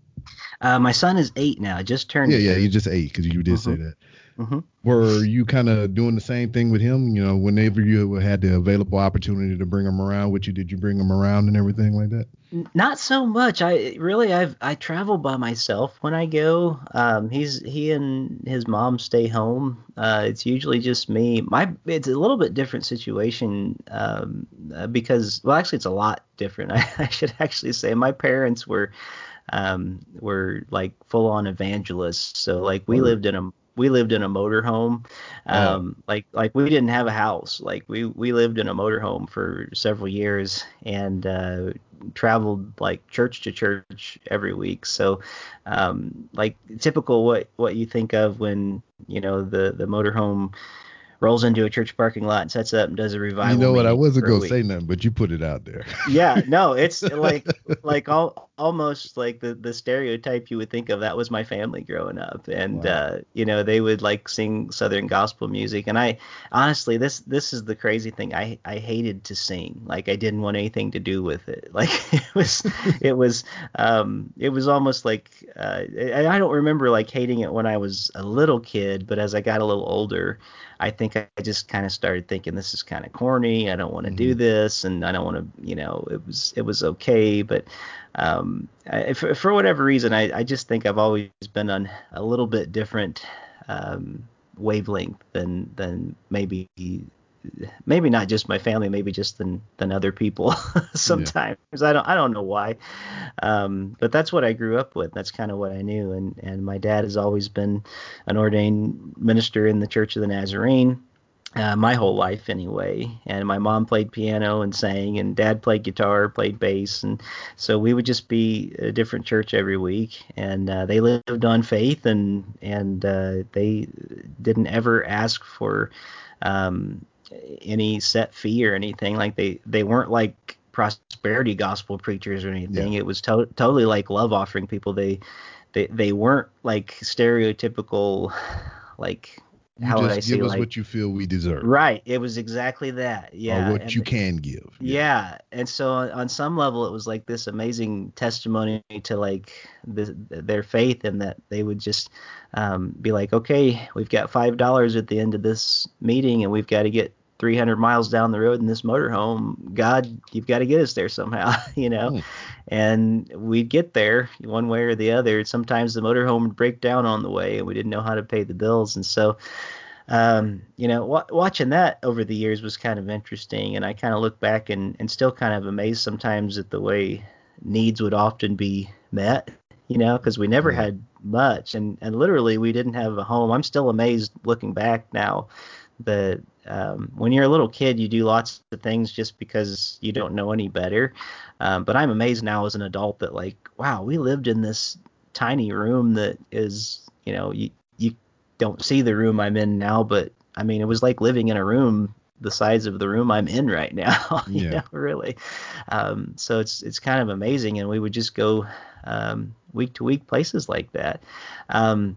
uh, my son is eight now just turned Yeah, yeah, you just eight because you did say Mhm. that. Mhm. Were you kind of doing the same thing with him? You know, whenever you had the available opportunity to bring him around with you, did you bring him around and everything like that? Not so much. I really I've I travel by myself when I go. Um, he's he and his mom stay home. Uh, it's usually just me. My it's a little bit different situation um, uh, because well actually it's a lot different. I, I should actually say my parents were um, were like full on evangelists. So like we lived in a we lived in a motorhome. Oh. Um, like like we didn't have a house. Like we we lived in a motorhome for several years and uh, traveled like church to church every week. So um, like typical what what you think of when you know the the motorhome rolls into a church parking lot and sets up and does a revival. you know what? I wasn't gonna say nothing, but you put it out there. Yeah, no, it's like like all, almost like the the stereotype you would think of. That was my family growing up, and Wow. uh, you know they would like sing southern gospel music. And I honestly, this this is the crazy thing. I I hated to sing. Like I didn't want anything to do with it. Like it was it was um it was almost like uh, I, I don't remember like hating it when I was a little kid, but as I got a little older. I think I just kind of started thinking this is kind of corny. I don't want to do this, and I don't want to, you know, it was it was okay, but um, I, for, for whatever reason, I, I just think I've always been on a little bit different um, wavelength than than maybe maybe not just my family, maybe just than than other people. Sometimes I don't I don't know why, um, but that's what I grew up with. That's kind of what I knew. And and my dad has always been an ordained minister in the Church of the Nazarene. Uh, my whole life anyway and my mom played piano and sang and dad played guitar played bass and so we would just be a different church every week and uh, they lived on faith and and uh, they didn't ever ask for um, any set fee or anything. Like they they weren't like prosperity gospel preachers or anything. Yeah. It was to- totally like love offering people. They they they weren't like stereotypical like You how just would I say give us like what you feel we deserve, right. It was exactly that. Yeah. or what and- you can give. yeah. and so on, on some level it was like this amazing testimony to like the, their faith and that they would just um, be like okay we've got five dollars at the end of this meeting and we've got to get 300 miles down the road in this motorhome god you've got to get us there somehow you know Hmm. and we'd get there one way or the other sometimes the motorhome would break down on the way and we didn't know how to pay the bills and so um, you know, wa watching that over the years was kind of interesting, and I kind of look back and, and still kind of amazed sometimes at the way needs would often be met, you know, because we never Yeah. had much, and and literally we didn't have a home. I'm still amazed looking back now that um, when you're a little kid, you do lots of things just because you don't know any better. Um, but I'm amazed now as an adult that like, wow, we lived in this tiny room that is, you know, you you don't see the room I'm in now, but I mean, it was like living in a room the size of the room I'm in right now. you Yeah. know, really. Um, so it's it's kind of amazing, and we would just go um, week to week places like that. Um,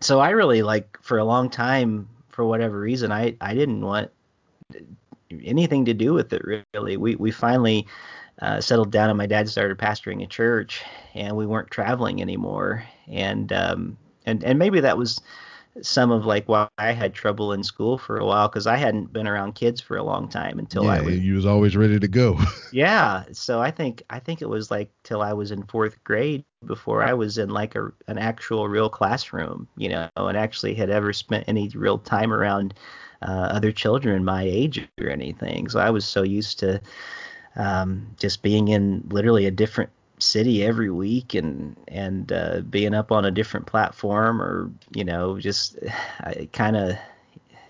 so I really like for a long time, for whatever reason, I I didn't want anything to do with it really. We we finally uh, settled down, and my dad started pastoring a church, and we weren't traveling anymore. And um, and and maybe that was some of like why I had trouble in school for a while because I hadn't been around kids for a long time until yeah, I was you was always ready to go. yeah. So I think I think it was like till I was in fourth grade before I was in like a an actual real classroom, you know, and actually had ever spent any real time around uh, other children my age or anything. So I was so used to um, just being in literally a different city every week and and uh, being up on a different platform or you know just kind of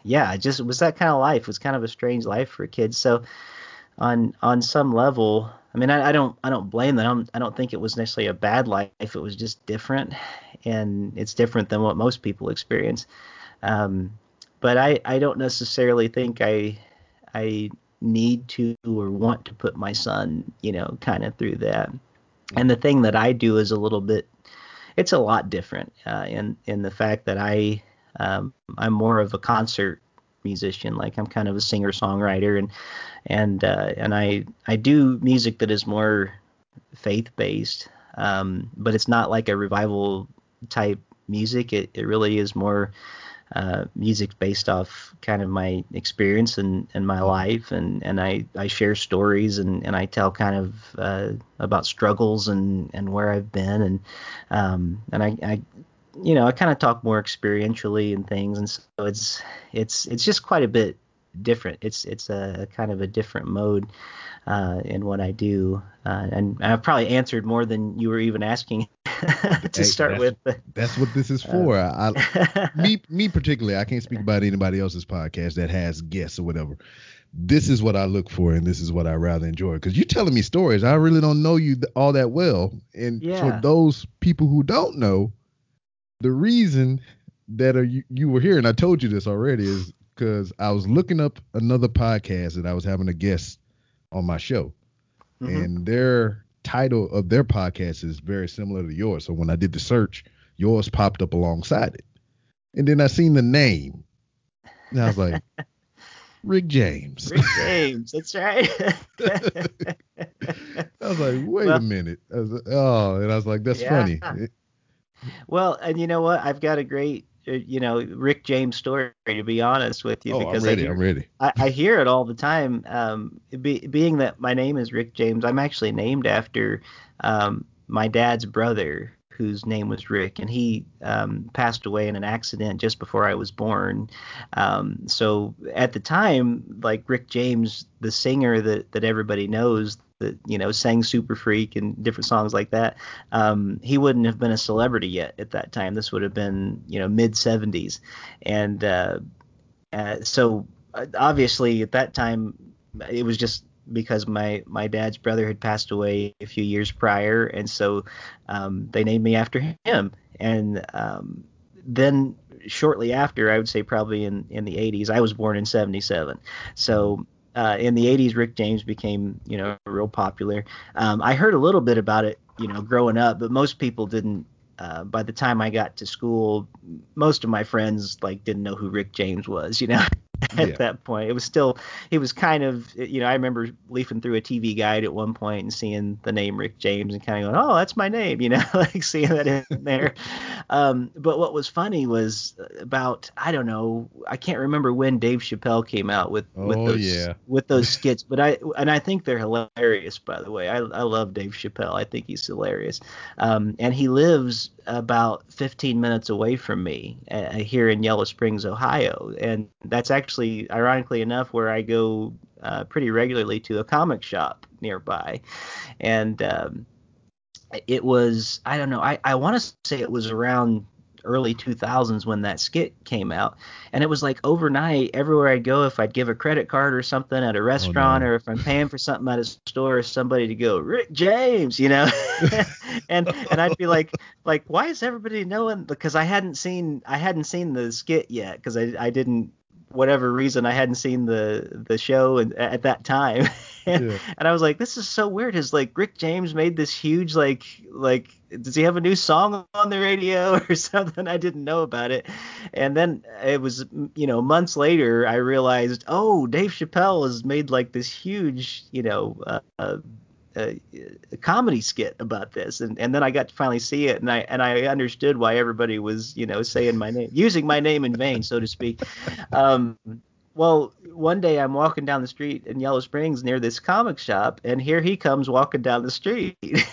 yeah it just was that kind of life. It was kind of a strange life for kids so on on some level I mean I, I don't I don't blame them. I don't, I don't think it was necessarily a bad life. It was just different and it's different than what most people experience. Um, but I I don't necessarily think I I need to or want to put my son you know kind of through that and the thing that I do is a little bit it's a lot different uh, in in the fact that I um, I'm more of a concert musician like I'm kind of a singer songwriter and and uh, and I I do music that is more faith based um, but it's not like a revival type music. It, it really is more uh, music based off kind of my experience and, and my life. And, and I, I share stories and, and I tell kind of uh, about struggles and, and where I've been. And um, and I, I you know I kind of talk more experientially and things. And so it's it's it's just quite a bit different. It's it's a kind of a different mode uh, in what I do uh, and I've probably answered more than you were even asking to Hey, start with but That's what this is Uh, for. I, I, me, me particularly, I can't speak about anybody else's podcast that has guests or whatever. This is what I look for, and this is what I rather enjoy. Because you're telling me stories, I really don't know you th- all that well. And Yeah. for those people who don't know, the reason that are you, you were here, and I told you this already, is because I was looking up another podcast that I was having a guest on my show Mhm. and their title of their podcast is very similar to yours. So when I did the search, yours popped up alongside it. And then I seen the name. And I was like, Rick James. Rick James, that's right. I was like, wait Well- a minute. Like, oh, and I was like, that's Yeah. funny. Well, and you know what? I've got a great, you know, Rick James story to be honest with you oh, I'm because ready. I, hear, I'm ready. I, I hear it all the time. Um, be, being that my name is Rick James, I'm actually named after um, my dad's brother, whose name was Rick, and he um, passed away in an accident just before I was born. Um, so at the time, like Rick James, the singer that that everybody knows, that you know sang Super Freak and different songs like that, um, he wouldn't have been a celebrity yet at that time. This would have been you know mid 70s, and uh, uh, so uh, obviously at that time it was just because my my dad's brother had passed away a few years prior, and so um, they named me after him. And um, then shortly after, I would say probably in in the 80s, I was born in 77. So uh, in the 80s, Rick James became you know real popular. Um, I heard a little bit about it you know growing up, but most people didn't. Uh, by the time I got to school, most of my friends like didn't know who Rick James was, you know. at Yeah. that point. It was still, it was kind of, you know, I remember leafing through a TV guide at one point and seeing the name Rick James and kind of going, oh, that's my name, you know, like seeing that in there. Um, but what was funny was about, I don't know, I can't remember when Dave Chappelle came out with, with Oh, those, yeah. with those skits, but I, and I think they're hilarious, by the way. I, I love Dave Chappelle. I think he's hilarious. Um, and he lives about 15 minutes away from me uh, here in Yellow Springs, Ohio. And that's actually, ironically enough, where I go uh, pretty regularly to a comic shop nearby. And um, it was, I don't know, I, I want to say it was around early 2000s when that skit came out and it was like overnight everywhere i'd go if i'd give a credit card or something at a restaurant no. or if i'm paying for something at a store somebody to go rick james you know and and i'd be like like why is everybody knowing because i hadn't seen i hadn't seen the skit yet because I, I didn't whatever reason I hadn't seen the the show and, at that time. and, Yeah. and I was like, this is so weird. Is like Rick James made this huge like like does he have a new song on the radio or something? I didn't know about it. And then it was you know months later I realized oh Dave Chappelle has made like this huge you know uh, uh, a, a comedy skit about this. And and then I got to finally see it and I and I understood why everybody was you know saying my name using my name in vain so to speak. Um well one day I'm walking down the street in Yellow Springs near this comic shop and here he comes walking down the street.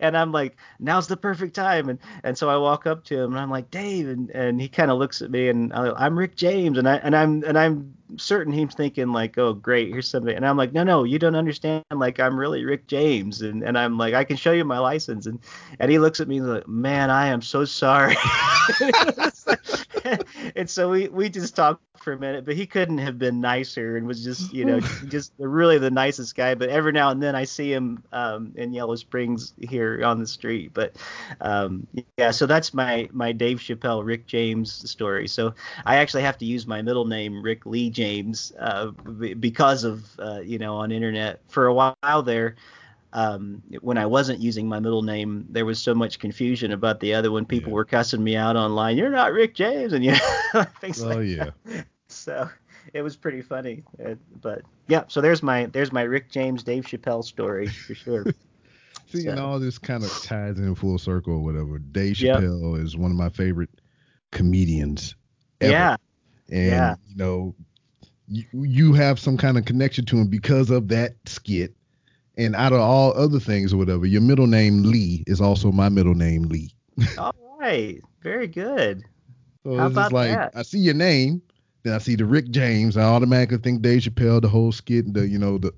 And I'm like now's the perfect time. And and so I walk up to him and I'm like Dave and and he kind of looks at me and I, I'm Rick James and I and I'm and I'm certain he's thinking like oh great here's somebody and I'm like no no you don't understand like I'm really Rick James and and I'm like I can show you my license and and he looks at me and like man I am so sorry and so we we just talked for a minute but he couldn't have been nicer and was just you know just really the nicest guy. But every now and then I see him um in Yellow Springs here on the street. But um yeah so that's my my Dave Chappelle Rick James story. So I actually have to use my middle name Rick Lee James uh because of uh you know on internet. For a while there um, when I wasn't using my middle name, there was so much confusion about the other one. People Yeah. were cussing me out online. You're not Rick James, and you know, things Oh like yeah. that. So it was pretty funny. Uh, but yeah, so there's my there's my Rick James Dave Chappelle story for sure. See, and all this kind of ties in full circle or whatever. Dave Yep. Chappelle is one of my favorite comedians ever. yeah, And Yeah. you know, you, you have some kind of connection to him because of that skit. And out of all other things or whatever, your middle name Lee is also my middle name Lee. all right, very good. So How it's about like that? I see your name, then I see the Rick James, I automatically think Dave Chappelle, the whole skit, the you know the,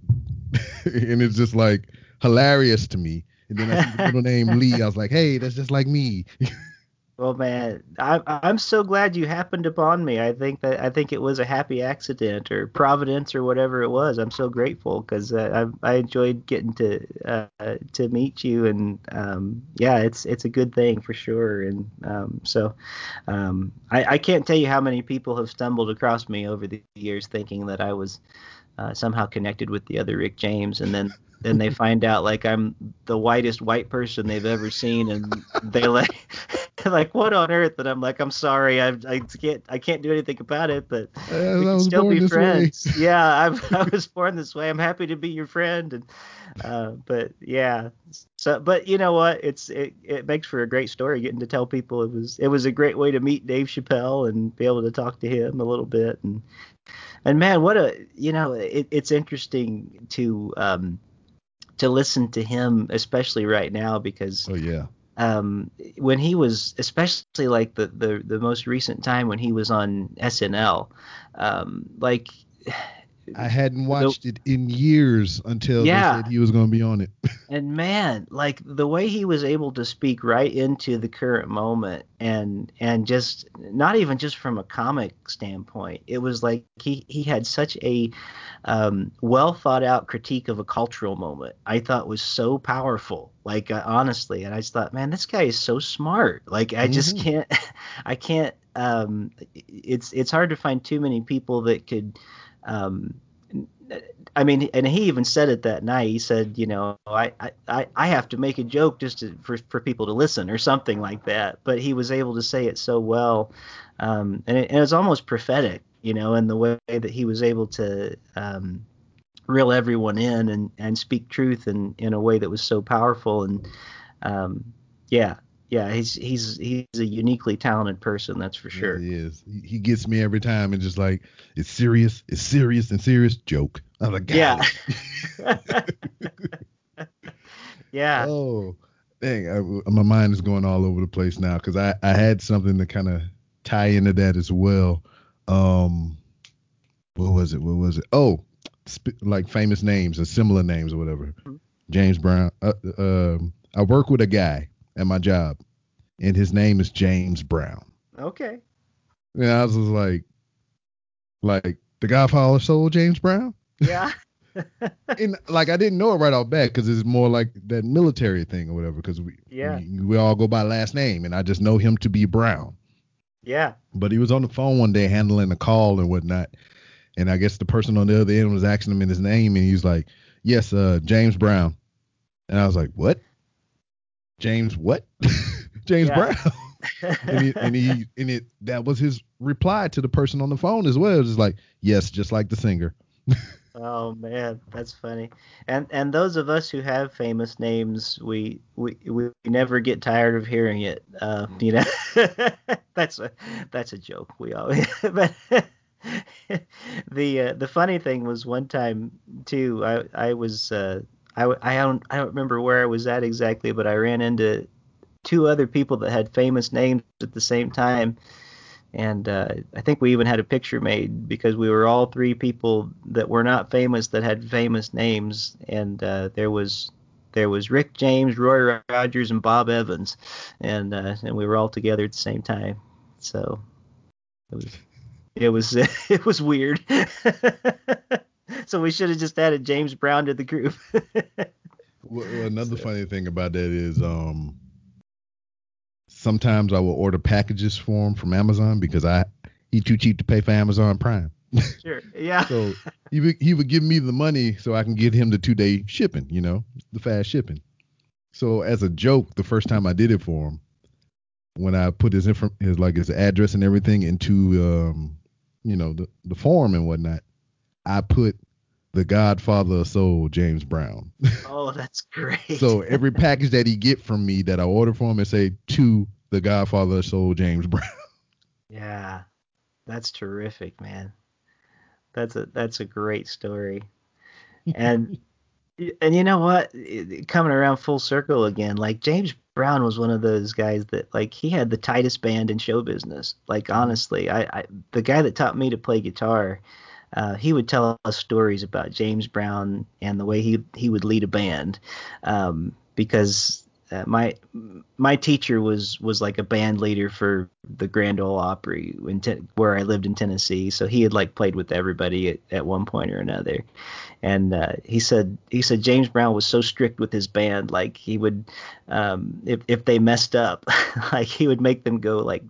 and it's just like hilarious to me. And then I see the middle name Lee, I was like, hey, that's just like me. Well, man, I, I'm so glad you happened upon me. I think that I think it was a happy accident or providence or whatever it was. I'm so grateful because uh, I I enjoyed getting to uh, to meet you and um, yeah, it's it's a good thing for sure. And um, so um, I, I can't tell you how many people have stumbled across me over the years thinking that I was uh, somehow connected with the other Rick James, and then then they find out like I'm the whitest white person they've ever seen, and they like like what on earth? And I'm like, I'm sorry, I I can't I can't do anything about it, but Uh, we can still be this way. friends. yeah, I I was born this way. I'm happy to be your friend, and uh, but yeah, so but you know what? It's it it makes for a great story getting to tell people it was it was a great way to meet Dave Chappelle and be able to talk to him a little bit and and man, what a you know it, it's interesting to um to listen to him, especially right now because Oh yeah. um, when he was, especially like the, the the most recent time when he was on SNL, um, like I hadn't watched it in years until Yeah. they said he was going to be on it. And man, like the way he was able to speak right into the current moment and and just not even just from a comic standpoint. It was like he he had such a um, well thought out critique of a cultural moment. I thought was so powerful. Like uh, honestly, and I just thought, man, this guy is so smart. Like I just Mhm. can't I can't um it's it's hard to find too many people that could um I mean, and he even said it that night. He said, you know, I, I, I have to make a joke just to, for for people to listen or something like that. But he was able to say it so well, um, and, it, and it was almost prophetic, you know, in the way that he was able to um, reel everyone in and, and speak truth in, in a way that was so powerful. And um, yeah, yeah, he's he's he's a uniquely talented person, that's for sure. He is. He, he gets me every time and just like, it's serious, it's serious and serious joke. I'm like, Yeah. Yeah. Oh, dang. I, my mind is going all over the place now because I, I had something to kind of tie into that as well. Um, what was it? What was it? Oh, sp- like famous names or similar names or whatever. Mhm. James Brown. Uh, um, I work with a guy at my job, and his name is James Brown. Okay. And I was just like, like the Godfather Soul, James Brown. Yeah. and like I didn't know it right off bat because it's more like that military thing or whatever. Because we, Yeah. we we all go by last name, and I just know him to be Brown. Yeah. But he was on the phone one day handling a call and whatnot, and I guess the person on the other end was asking him in his name, and he's like, "Yes, uh, James Brown," and I was like, "What? James what? James Brown?" and he, and he and it that was his reply to the person on the phone as well. It was like, "Yes, just like the singer." Oh man, that's funny. And and those of us who have famous names, we we we never get tired of hearing it. Uh, you know, that's a that's a joke. We always. But the uh, the funny thing was one time too. I I was uh, I I don't I don't remember where I was at exactly, but I ran into two other people that had famous names at the same time and uh, I think we even had a picture made because we were all three people that were not famous that had famous names, and uh, there was there was Rick James, Roy Rogers, and Bob Evans, and uh, and we were all together at the same time. So it was it was it was weird. so we should have just added James Brown to the group. Well, another funny thing about that is um sometimes I will order packages for him from Amazon because I he too cheap to pay for Amazon Prime. sure. Yeah. So he would, he would give me the money so I can get him the two day shipping, you know, the fast shipping. So as a joke, the first time I did it for him, when I put his info, his like his address and everything into um, you know, the the form and whatnot, I put the Godfather of Soul, James Brown. Oh, that's great. so every package that he get from me that I order for him, it say to the Godfather of Soul, James Brown. Yeah, that's terrific, man. That's a that's a great story, and and you know what? Coming around full circle again, like James Brown was one of those guys that like he had the tightest band in show business. Like mm-hmm. honestly, I, I the guy that taught me to play guitar, uh, he would tell us stories about James Brown and the way he he would lead a band, um, because uh, my my teacher was was like a band leader for the Grand Ole Opry ten, where I lived in Tennessee. So he had like played with everybody at, at one point or another. And uh, he said he said James Brown was so strict with his band, like he would um, if if they messed up, like he would make them go like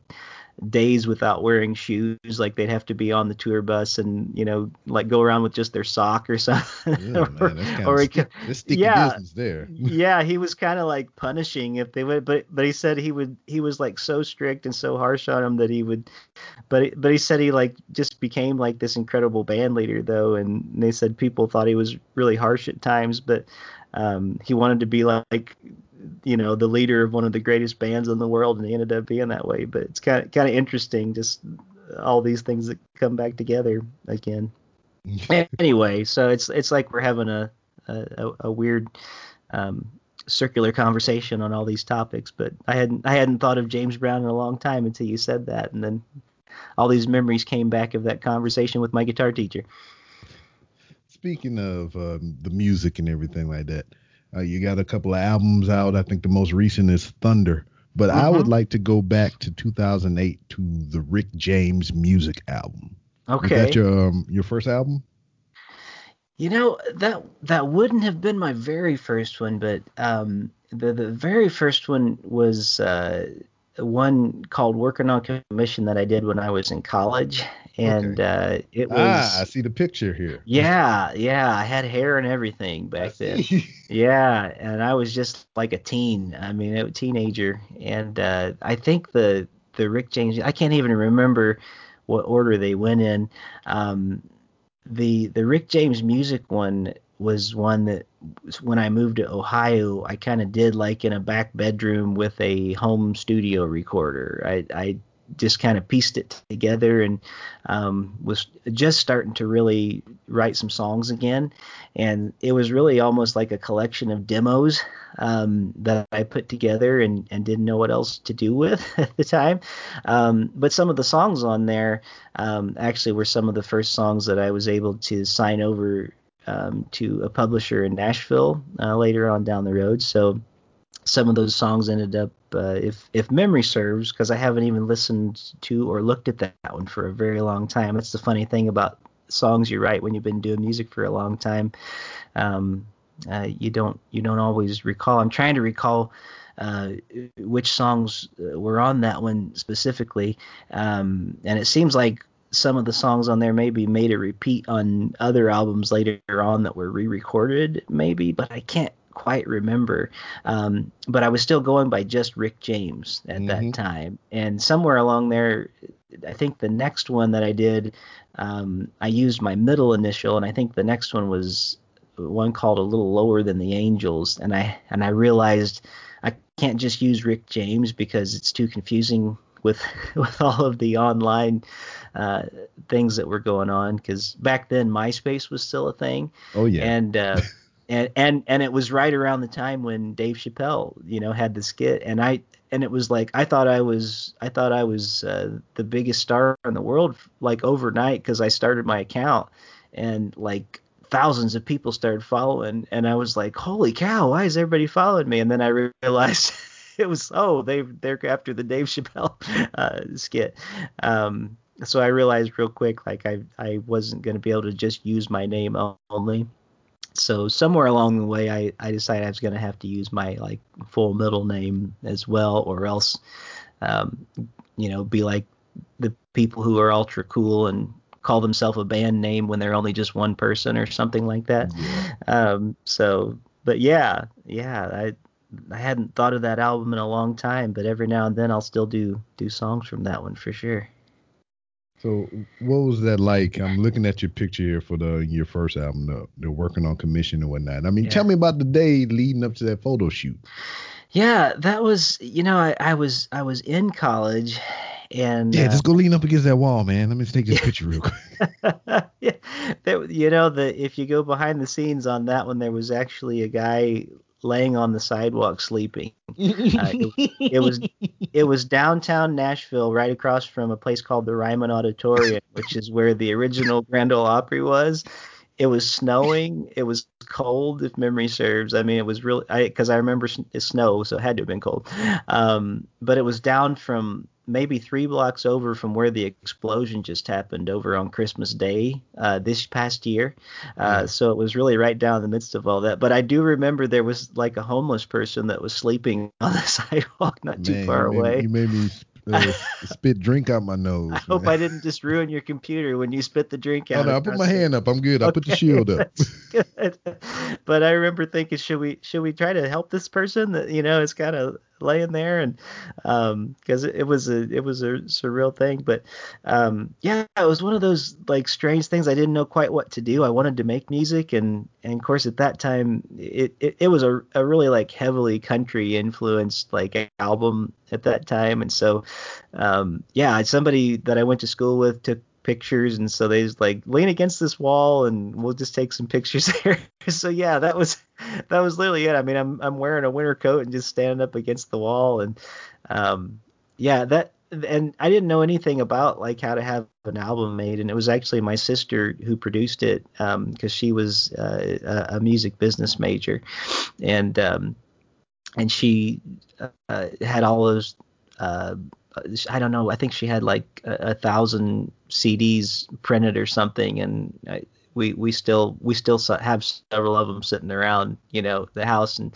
days without wearing shoes like they'd have to be on the tour bus and you know like go around with just their sock or something Yeah, or, man, or of he could- sticky yeah. business there. yeah, he was kind of like punishing if they would, but but he said he would he was like so strict and so harsh on them that he would, but but he said he like just became like this incredible band leader though, and they said people thought he was really harsh at times, but um, he wanted to be like you know the leader of one of the greatest bands in the world, and he ended up being that way. But it's kind of kind of interesting, just all these things that come back together again. anyway, so it's it's like we're having a a, a weird um, circular conversation on all these topics. But I hadn't I hadn't thought of James Brown in a long time until you said that, and then all these memories came back of that conversation with my guitar teacher. Speaking of um, the music and everything like that, uh, you got a couple of albums out. I think the most recent is Thunder. But I would Mhm. like to go back to 2008 to the Rick James music album. Okay. that your um, your first album? You know that that wouldn't have been my very first one, but um, the the very first one was uh, one called "Working on Commission" that I did when I was in college, and uh, it was Ah, I see the picture here. yeah, yeah. I had hair and everything back then. Yeah, and I was just like a teen. I mean, a teenager, and uh, I think the the Rick James. I can't even remember what order they went in. Um, the the Rick James music one was one that when I moved to Ohio, I kind of did like in a back bedroom with a home studio recorder. I I just kind of pieced it together and um, was just starting to really write some songs again. And it was really almost like a collection of demos um, that I put together and, and didn't know what else to do with at the time. Um, but some of the songs on there um, actually were some of the first songs that I was able to sign over um, to a publisher in Nashville uh, later on down the road. So some of those songs ended up, uh, if if memory serves, because I haven't even listened to or looked at that one for a very long time. That's the funny thing about songs you write when you've been doing music for a long time. Um, uh, you don't you don't always recall. I'm trying to recall uh, which songs uh, were on that one specifically, um, and it seems like some of the songs on there maybe made a repeat on other albums later on that were re-recorded, maybe, but I can't quite remember. Um, but I was still going by just Rick James at Mhm. that time, and somewhere along there, I think the next one that I did, um, I used my middle initial, and I think the next one was one called a little lower than the Angels, and I and I realized I can't just use Rick James because it's too confusing with with all of the online uh, things that were going on. Because back then MySpace was still a thing, Oh yeah. and uh, and and and it was right around the time when Dave Chappelle, you know, had the skit, and I and it was like I thought I was I thought I was uh, the biggest star in the world like overnight because I started my account, and like thousands of people started following, and I was like, holy cow, why is everybody following me? And then I realized. It was oh they they're after the Dave Chappelle uh, skit, um, so I realized real quick like I I wasn't going to be able to just use my name only so somewhere along the way I, I decided I was going to have to use my like full middle name as well or else um, you know be like the people who are ultra cool and call themselves a band name when they're only just one person or something like that. Um, so but yeah yeah I I hadn't thought of that album in a long time but every now and then I'll still do do songs from that one for sure So what was that like? I'm looking at your picture here for the your first album, the, the working on commission and whatnot. I mean, Yeah. tell me about the day leading up to that photo shoot. yeah that was you know I, I was I was in college and Yeah, uh, just go lean up against that wall, man. Let me take this picture real quick. yeah, there, you know the if you go behind the scenes on that one, there was actually a guy laying on the sidewalk sleeping. Uh, it, it was it was downtown Nashville, right across from a place called the Ryman Auditorium, which is where the original Grand Ole Opry was. It was snowing. It was cold, if memory serves. I mean, it was really because I, remember it snow, so it had to have been cold. Um, but it was down from maybe three blocks over from where the explosion just happened over on Christmas Day uh, this past year. Uh, so it was really right down in the midst of all that. But I do remember there was like a homeless person that was sleeping on the sidewalk not too Man, far you made, away. You made me uh, spit drink out my nose. I hope man. I didn't just ruin your computer when you spit the drink Oh out. no, I put my the- hand up. I'm good. I put the shield up. But I remember thinking, should we should we try to help this person that you know it's kind of laying there and um because it, it was a it was a surreal thing but um yeah it was one of those like strange things. I didn't know quite what to do. I wanted to make music and and of course at that time it it, it was a, a really like heavily country influenced like album at that time and so um yeah somebody that i went to school with took pictures, and so they just like lean against this wall, and we'll just take some pictures there. so yeah, that was that was literally it. I mean, I'm I'm wearing a winter coat and just standing up against the wall, and um, yeah, that and I didn't know anything about like how to have an album made, and it was actually my sister who produced it um because she was uh, a, a music business major, and um, and she uh, had all those. Uh, I don't know. I think she had like a, a thousand CDs printed or something, and I, we we still we still have several of them sitting around, you know, the house, and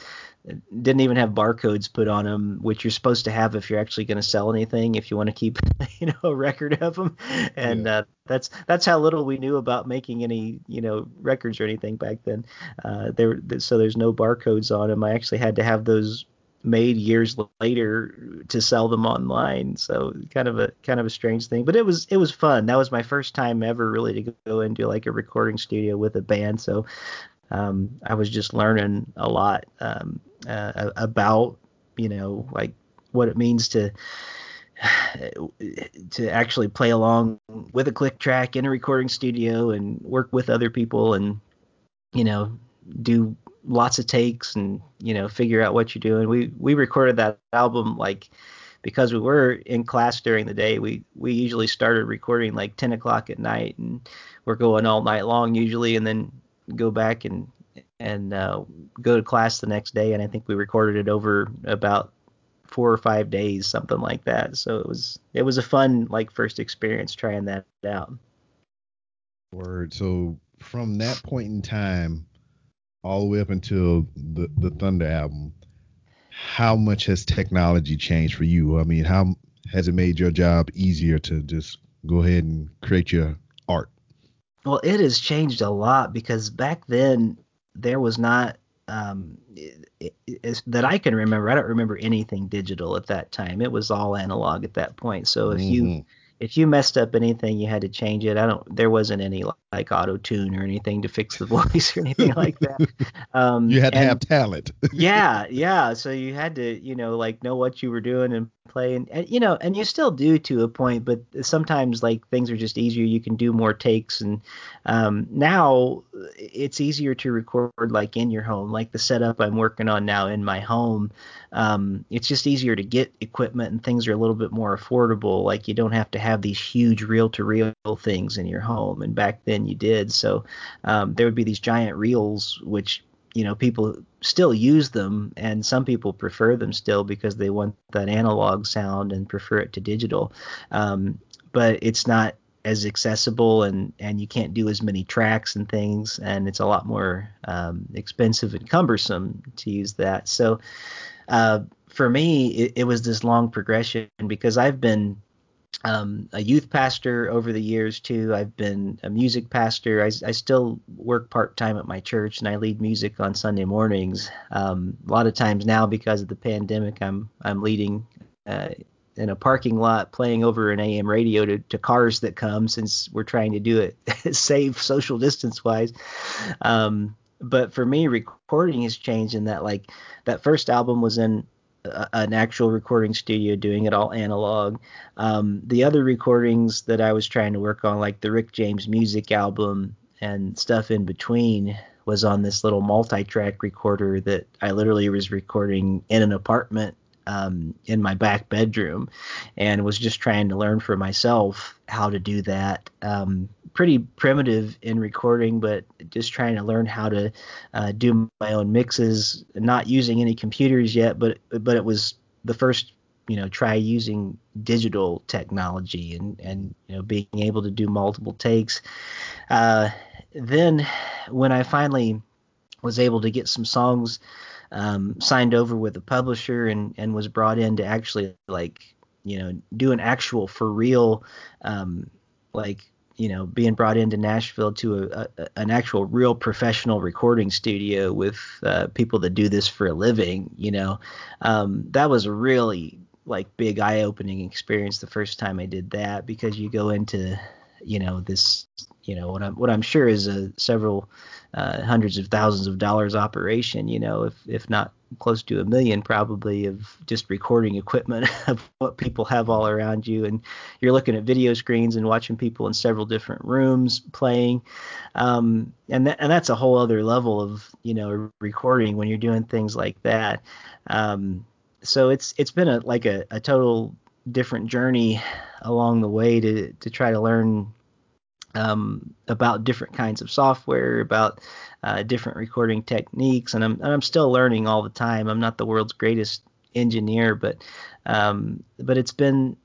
didn't even have barcodes put on them, which you're supposed to have if you're actually going to sell anything, if you want to keep, you know, a record of them. And yeah. uh, that's that's how little we knew about making any, you know, records or anything back then. Uh, there, so there's no barcodes on them. I actually had to have those made years later to sell them online. So kind of a kind of a strange thing, but it was it was fun. That was my first time ever really to go into like a recording studio with a band. So um, I was just learning a lot um, uh, about you know like what it means to to actually play along with a click track in a recording studio and work with other people and you know do lots of takes and you know figure out what you're doing we we recorded that album like because we were in class during the day we we usually started recording like 10 o'clock at night and we're going all night long usually and then go back and and uh, go to class the next day. And I think we recorded it over about four or five days, something like that. So it was it was a fun like first experience trying that out. Word. So from that point in time, all the way up until the the Thunder album, how much has technology changed for you? I mean, how has it made your job easier to just go ahead and create your art? Well, it has changed a lot because back then there was not um, it, it, that I can remember. I don't remember anything digital at that time. It was all analog at that point. So if mm-hmm. you if you messed up anything, you had to change it. I don't. There wasn't any like auto tune or anything to fix the voice or anything like that. Um, you had to and, have talent. yeah, yeah. So you had to, you know, like know what you were doing and play, and, and you know, and you still do to a point, but sometimes like things are just easier. You can do more takes, and um, now it's easier to record like in your home, like the setup I'm working on now in my home. Um, it's just easier to get equipment, and things are a little bit more affordable. Like you don't have to have these huge reel-to-reel things in your home, and back then you did. So um, there would be these giant reels, which you know people still use them, and some people prefer them still because they want that analog sound and prefer it to digital. Um, but it's not as accessible and and you can't do as many tracks and things and it's a lot more um, expensive and cumbersome to use that so uh, for me it, it, was this long progression because i've been um, a youth pastor over the years too. I've been a music pastor. I, I still work part time at my church and I lead music on Sunday mornings. Um, a lot of times now because of the pandemic, I'm I'm leading uh, in a parking lot playing over an AM radio to, to cars that come since we're trying to do it safe social distance wise. Um, but for me, recording has changed in that like that first album was in an actual recording studio doing it all analog. Um, the other recordings that I was trying to work on, like the Rick James music album and stuff in between, was on this little multi-track recorder that I literally was recording in an apartment um, in my back bedroom, and was just trying to learn for myself how to do that. Um, pretty primitive in recording, but just trying to learn how to uh, do my own mixes. Not using any computers yet, but but it was the first you know try using digital technology and and you know being able to do multiple takes. Uh, then when I finally was able to get some songs um, signed over with a publisher and and was brought in to actually like you know do an actual for real um, like you know being brought into Nashville to a, a, an actual real professional recording studio with uh, people that do this for a living you know um, that was a really like big eye opening experience the first time I did that because you go into you know this you know what I'm what I'm sure is a several uh, hundreds of thousands of dollars operation. You know, if if not close to a million probably of just recording equipment of what people have all around you and you're looking at video screens and watching people in several different rooms playing um, and that, and that's a whole other level of you know recording when you're doing things like that um, so it's it's been a like a, a total different journey along the way to to try to learn um, about different kinds of software, about uh, different recording techniques, and I'm and I'm still learning all the time. I'm not the world's greatest engineer, but um, but it's been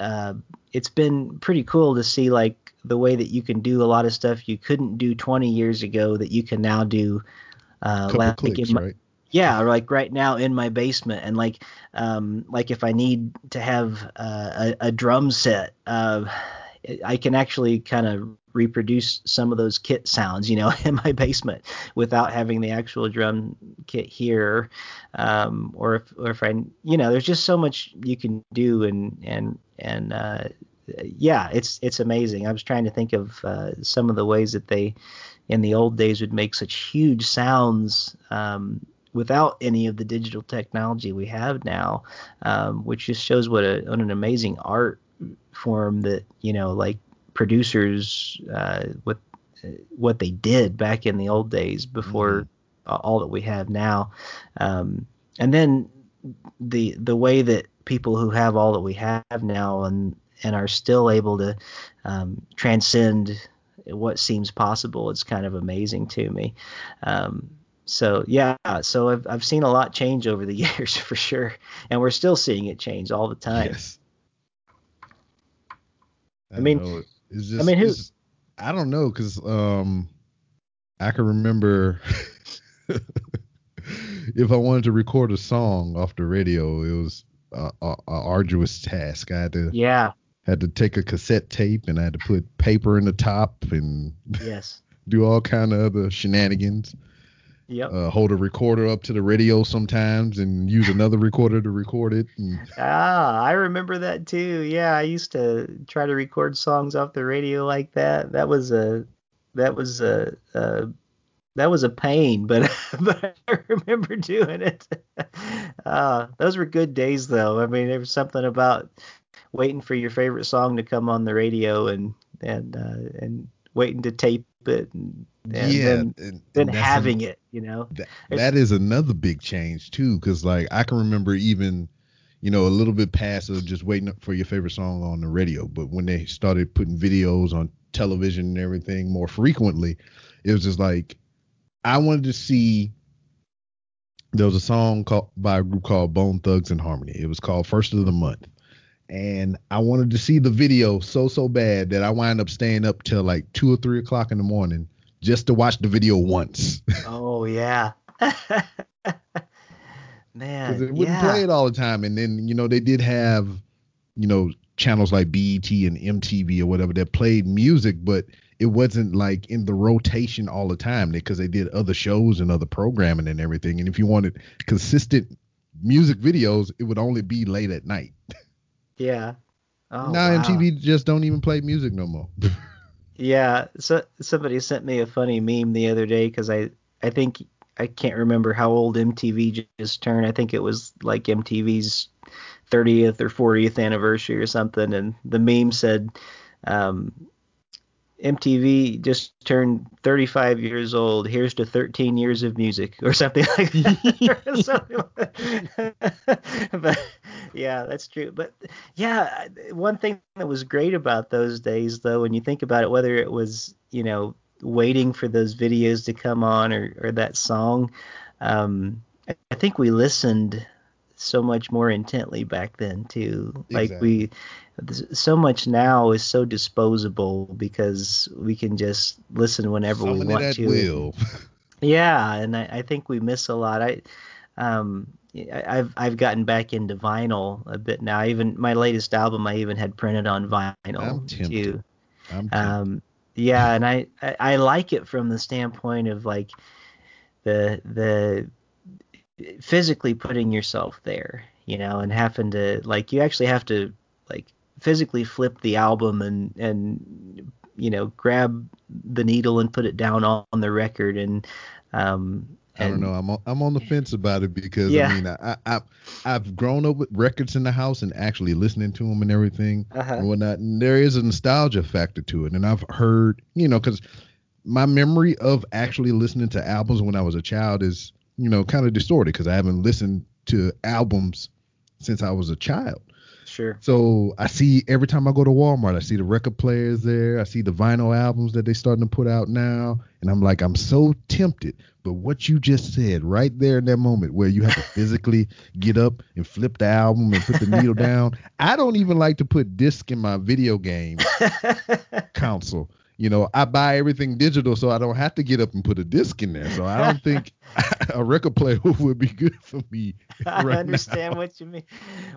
uh, it's been pretty cool to see like the way that you can do a lot of stuff you couldn't do 20 years ago that you can now do. Uh, like clicks, in my, right? Yeah like right now in my basement and like um like if i need to have uh, a, a drum set uh i can actually kind of reproduce some of those kit sounds you know in my basement without having the actual drum kit here. Um or if or if i you know there's just so much you can do and and and uh yeah it's it's amazing. I was trying to think of uh some of the ways that they in the old days would make such huge sounds um, without any of the digital technology we have now, um, which just shows what, a, what an amazing art form that you know like producers uh, what what they did back in the old days before all that we have now, um, and then the the way that people who have all that we have now and and are still able to um, transcend what seems possible it's kind of amazing to me. Um, so yeah so I've, I've seen a lot change over the years for sure and we're still seeing it change all the time Yes. I mean- know. it's just, mean, who- I don't know, cause um, I can remember if I wanted to record a song off the radio, it was a, a, a arduous task. I had to yeah had to take a cassette tape and I had to put paper in the top and yes do all kind of other shenanigans. Yep Uh, hold a recorder up to the radio sometimes and use another recorder to record it. And ah i remember that too yeah i used to try to record songs off the radio like that that was a that was a, a that was a pain, but but I remember doing it. Uh, those were good days, though. I mean, there was something about waiting for your favorite song to come on the radio and and uh, and waiting to tape it and, and yeah, then, and, then having it, you know. That, that is another big change too, because like I can remember even, you know, a little bit past of just waiting up for your favorite song on the radio, but when they started putting videos on television and everything more frequently, it was just like I wanted to see. There was a song called by a group called Bone Thugs-n-Harmony. It was called First of the Month, and I wanted to see the video so so bad that I wind up staying up till like two or three o'clock in the morning just to watch the video once. Oh yeah. Man, because it wouldn't yeah. play it all the time. And then you know they did have you know channels like BET and MTV or whatever that played music, but it wasn't like in the rotation all the time because they did other shows and other programming and everything. And if you wanted consistent music videos, it would only be late at night. Yeah. Oh, now wow. MTV just don't even play music no more. Yeah, so somebody sent me a funny meme the other day because I I think I can't remember how old MTV just turned. I think it was like MTV's 30th or 40th anniversary or something, and the meme said, um, MTV just turned 35 years old. Here's to 13 years of music, or something like that. Something like- but yeah, that's true. But yeah, one thing that was great about those days, though, when you think about it, whether it was you know waiting for those videos to come on or or that song, um, I- think we listened so much more intently back then too. Like we so much now is so disposable because we can just listen whenever we want to. will. Yeah, and I, I think we miss a lot. I um I've I've gotten back into vinyl a bit now. Even my latest album I even had printed on vinyl too. I'm Um yeah, and I, I I like it from the standpoint of like the the physically putting yourself there, you know, and having to like you actually have to like physically flip the album and and you know grab the needle and put it down on, on the record and um I don't know. I'm on, I'm on the fence about it because Yeah. I mean I, I I've grown up with records in the house and actually listening to them and everything Uh-huh. and whatnot. And there is a nostalgia factor to it. And I've heard you know because my memory of actually listening to albums when I was a child is you know kind of distorted because I haven't listened to albums since I was a child. Sure So I see every time I go to Walmart, I see the record players there. I see the vinyl albums that they're starting to put out now, and I'm like, I'm so tempted. But what you just said right there in that moment, where you have to physically get up and flip the album and put the needle down, I don't even like to put disc in my video game console. You know, I buy everything digital, so I don't have to get up and put a disc in there. So I don't think a record player would be good for me. I understand now. what you mean.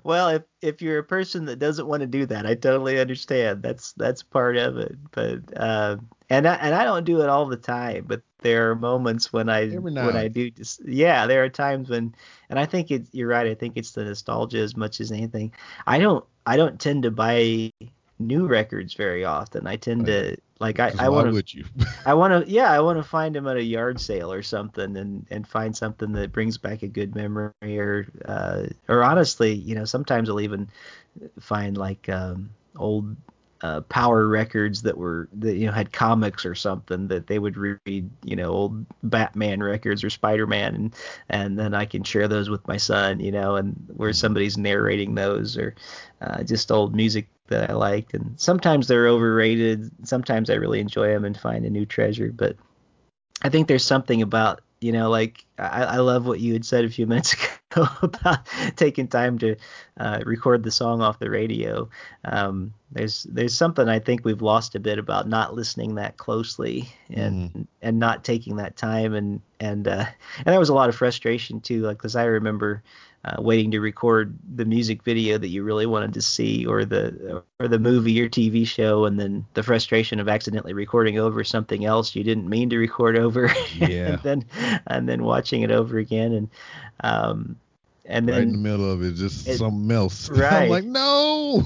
Well, if if you're a person that doesn't want to do that, I totally understand. That's that's part of it. But uh, and I and I don't do it all the time, but there are moments when I when I do just yeah, there are times when and I think it's you're right. I think it's the nostalgia as much as anything. I don't I don't tend to buy new records very often. I tend to like I I want to would you? I want to, yeah, I want to find them at a yard sale or something, and and find something that brings back a good memory, or uh, or honestly, you know, sometimes I'll even find like um, old uh, power records that were that you know had comics or something that they would read, you know, old Batman records or Spider Man, and and then I can share those with my son, you know, and where somebody's narrating those or uh, just old music that I liked. And sometimes they're overrated. Sometimes I really enjoy them and find a new treasure. But I think there's something about you know like I, I love what you had said a few minutes ago about taking time to uh, record the song off the radio. Um, there's there's something I think we've lost a bit about not listening that closely and and not taking that time and and uh, and there was a lot of frustration too. Like because I remember uh, waiting to record the music video that you really wanted to see or the or the movie or TV show and then the frustration of accidentally recording over something else you didn't mean to record over Yeah. and then and then watching it over again and um and then right in the middle of it, just It- something else. right. I'm like, no.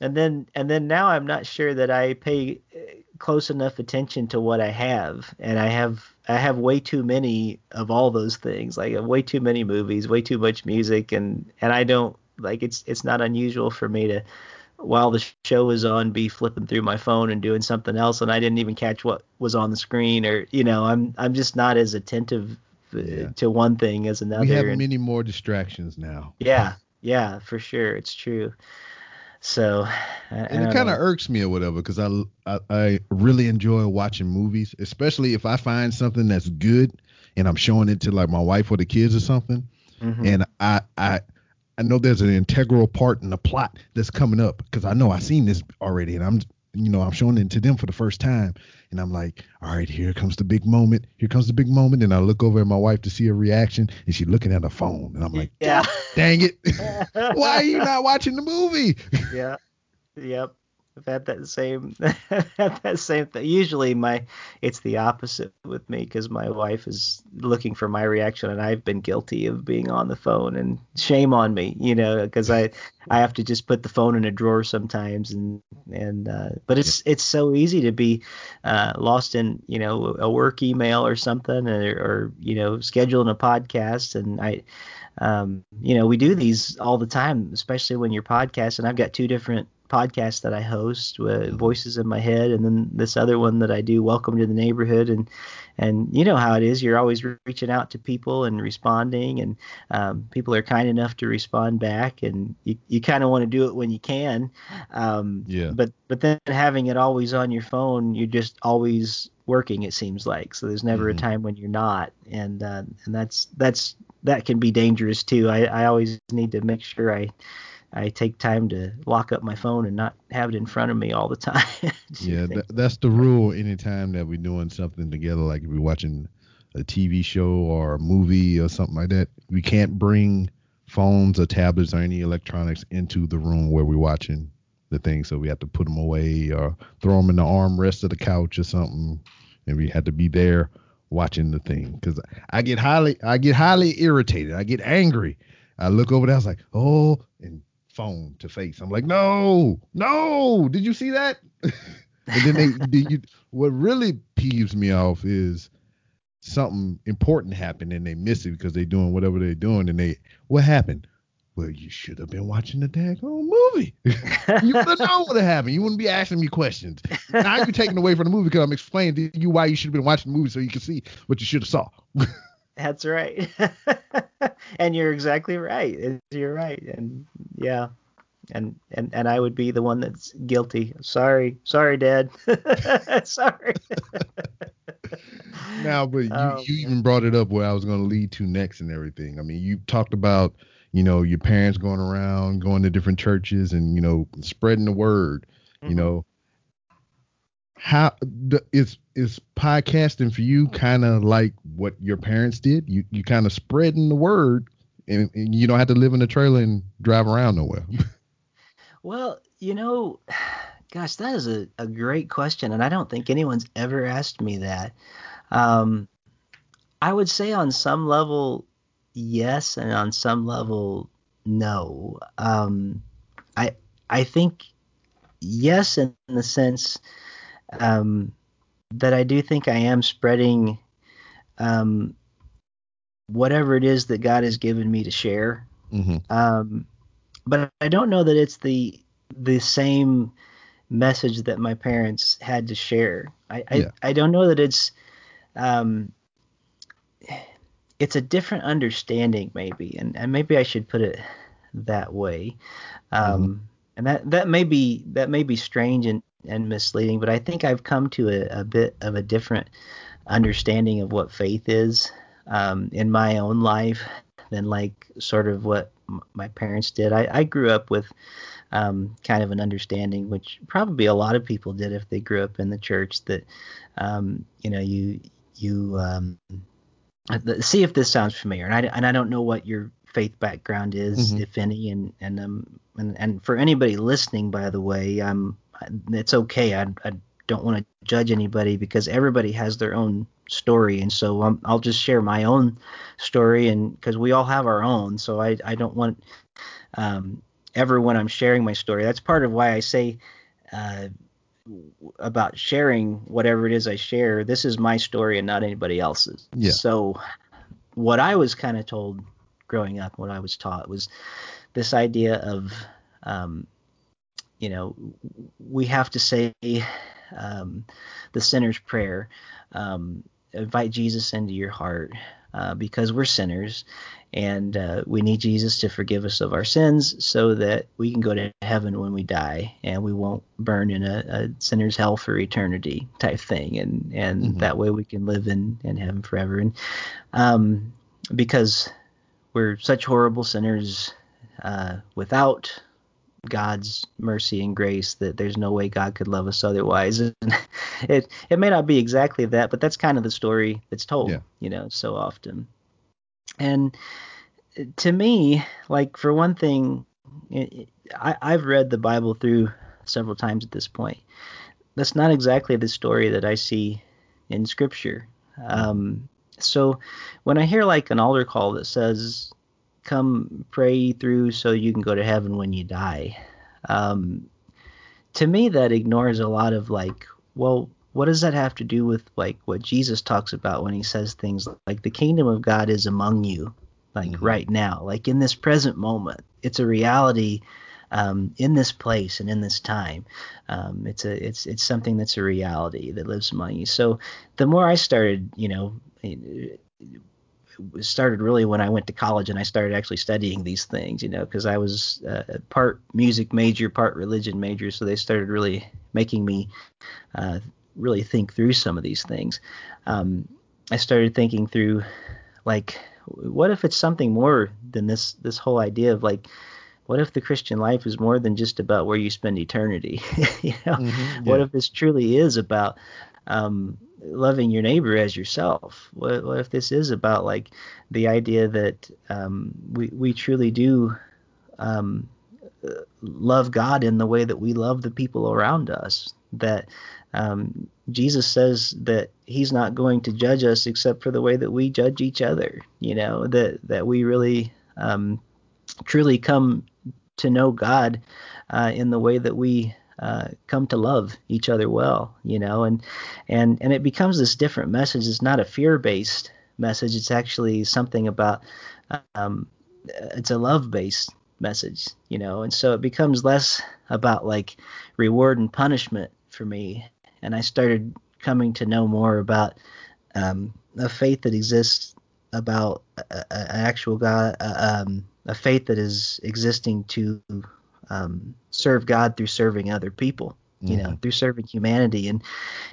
and then and then now I'm not sure that I pay close enough attention to what I have, and I have I have way too many of all those things, like way too many movies, way too much music, and and I don't like it's it's not unusual for me to while the show is on be flipping through my phone and doing something else and I didn't even catch what was on the screen or you know I'm I'm just not as attentive uh, Yeah. to one thing as another we have and- many more distractions now. yeah yeah for sure it's true so I, I and it kind of irks me or whatever because I, I I really enjoy watching movies, especially if I find something that's good and I'm showing it to like my wife or the kids or something, Mhm. and I I I know there's an integral part in the plot that's coming up because I know I've seen this already, and I'm you know I'm showing it to them for the first time, and I'm like, all right, here comes the big moment, here comes the big moment, and I look over at my wife to see her reaction, and she's looking at her phone, and I'm like, yeah dang it, why are you not watching the movie? yeah. Yep. I've had that same had that same thing. Usually my it's the opposite with me because my wife is looking for my reaction and I've been guilty of being on the phone and shame on me, you know, because I I have to just put the phone in a drawer sometimes and and uh, but it's it's so easy to be uh, lost in you know a work email or something or, or you know scheduling a podcast and I um, you know, we do these all the time, especially when you're podcasting. I've got two different podcasts that I host with voices in my head, and then this other one that I do, Welcome to the Neighborhood, and and you know how it is. You're always re- reaching out to people and responding, and um, people are kind enough to respond back, and you, you kind of want to do it when you can. Um, Yeah. But but then having it always on your phone, you're just always working. It seems like so. There's never Mhm. a time when you're not, and uh, and that's that's that can be dangerous too. I, I always need to make sure I I take time to lock up my phone and not have it in front of me all the time. Yeah, that, that's the rule. Anytime that we're doing something together, like if we're watching a TV show or a movie or something like that, we can't bring phones or tablets or any electronics into the room where we're watching the thing. So we have to put them away or throw them in the armrest of the couch or something, and we have to be there watching the thing. Because I get highly, I get highly irritated. I get angry. I look over there. I was like, oh, and phone to face. I'm like, no, no. Did you see that? And then they, you, what really peeves me off is something important happened and they miss it because they're doing whatever they're doing and they what happened? Well, you should have been watching the daggone movie. you would have known what happened. You wouldn't be asking me questions. Now you're taking away from the movie because I'm explaining to you why you should have been watching the movie so you can see what you should have saw. That's right. and you're exactly right. You're right. And yeah. And, and and I would be the one that's guilty. Sorry, sorry, Dad. sorry. now, but you, Oh, you even brought it up where I was going to lead to next and everything. I mean, you talked about you know your parents going around, going to different churches, and you know spreading the word. You Mhm. know, how is is podcasting for you kind of like what your parents did? You you kind of spreading the word, and, and you don't have to live in a trailer and drive around nowhere. Well, you know, gosh, that is a, a great question, and I don't think anyone's ever asked me that. Um, I would say on some level, yes, and on some level, no. Um, I I think yes, in the sense um, that I do think I am spreading um, whatever it is that God has given me to share hmm um, but I don't know that it's the the same message that my parents had to share. I I, Yeah. I don't know that it's um, it's a different understanding maybe, and, and maybe I should put it that way. Um, And that that may be that may be strange and, and misleading, but I think I've come to a, a bit of a different understanding of what faith is um, in my own life than like sort of what m- my parents did. I, I grew up with um, kind of an understanding, which probably a lot of people did if they grew up in the church, that um, you know you you um, see if this sounds familiar, and I and I don't know what your faith background is, Mhm. if any, and and um and, and for anybody listening, by the way, um, it's okay. I I don't want to judge anybody because everybody has their own story, and so um, I'll just share my own story, and because we all have our own, so I I don't want um ever when I'm sharing my story. That's part of why I say. Uh, about sharing whatever it is I share, this is my story and not anybody else's. Yeah. So, what I was kind of told growing up, what I was taught was this idea of, um, you know, we have to say um, the sinner's prayer, um, invite Jesus into your heart uh, because we're sinners and uh, we need Jesus to forgive us of our sins so that we can go to heaven when we die and we won't burn in a, a sinner's hell for eternity type thing and and Mhm. that way we can live in in heaven forever and um, because we're such horrible sinners uh, without God's mercy and grace that there's no way God could love us otherwise. And it it may not be exactly that, but that's kind of the story that's told, Yeah. you know, so often. And to me, like for one thing, I, I've read the Bible through several times at this point. That's not exactly the story that I see in Scripture. Um, so when I hear like an altar call that says, "Come pray through so you can go to heaven when you die," um, to me that ignores a lot of like, well, what does that have to do with like what Jesus talks about when he says things like the kingdom of God is among you, like Mhm. right now, like in this present moment. It's a reality um, in this place and in this time. Um, it's a it's it's something that's a reality that lives among you. So the more I started, you know, started really when I went to college and I started actually studying these things, you know, because I was uh, part music major, part religion major, so they started really making me uh, really think through some of these things. Um, I started thinking through, like, what if it's something more than this this whole idea of like, what if the Christian life is more than just about where you spend eternity? you know, Mhm, what if this truly is about um, loving your neighbor as yourself? What, what if this is about like the idea that um, we we truly do um, love God in the way that we love the people around us? That um, Jesus says that He's not going to judge us except for the way that we judge each other. You know that that we really um, truly come to know God uh, in the way that we uh, come to love each other well, you know, and and and it becomes this different message. It's not a fear-based message. It's actually something about um, it's a love-based message, you know, and so it becomes less about like reward and punishment for me, and I started coming to know more about um, a faith that exists about an actual God, uh, um, a faith that is existing to um, serve God through serving other people, you know, through serving humanity, and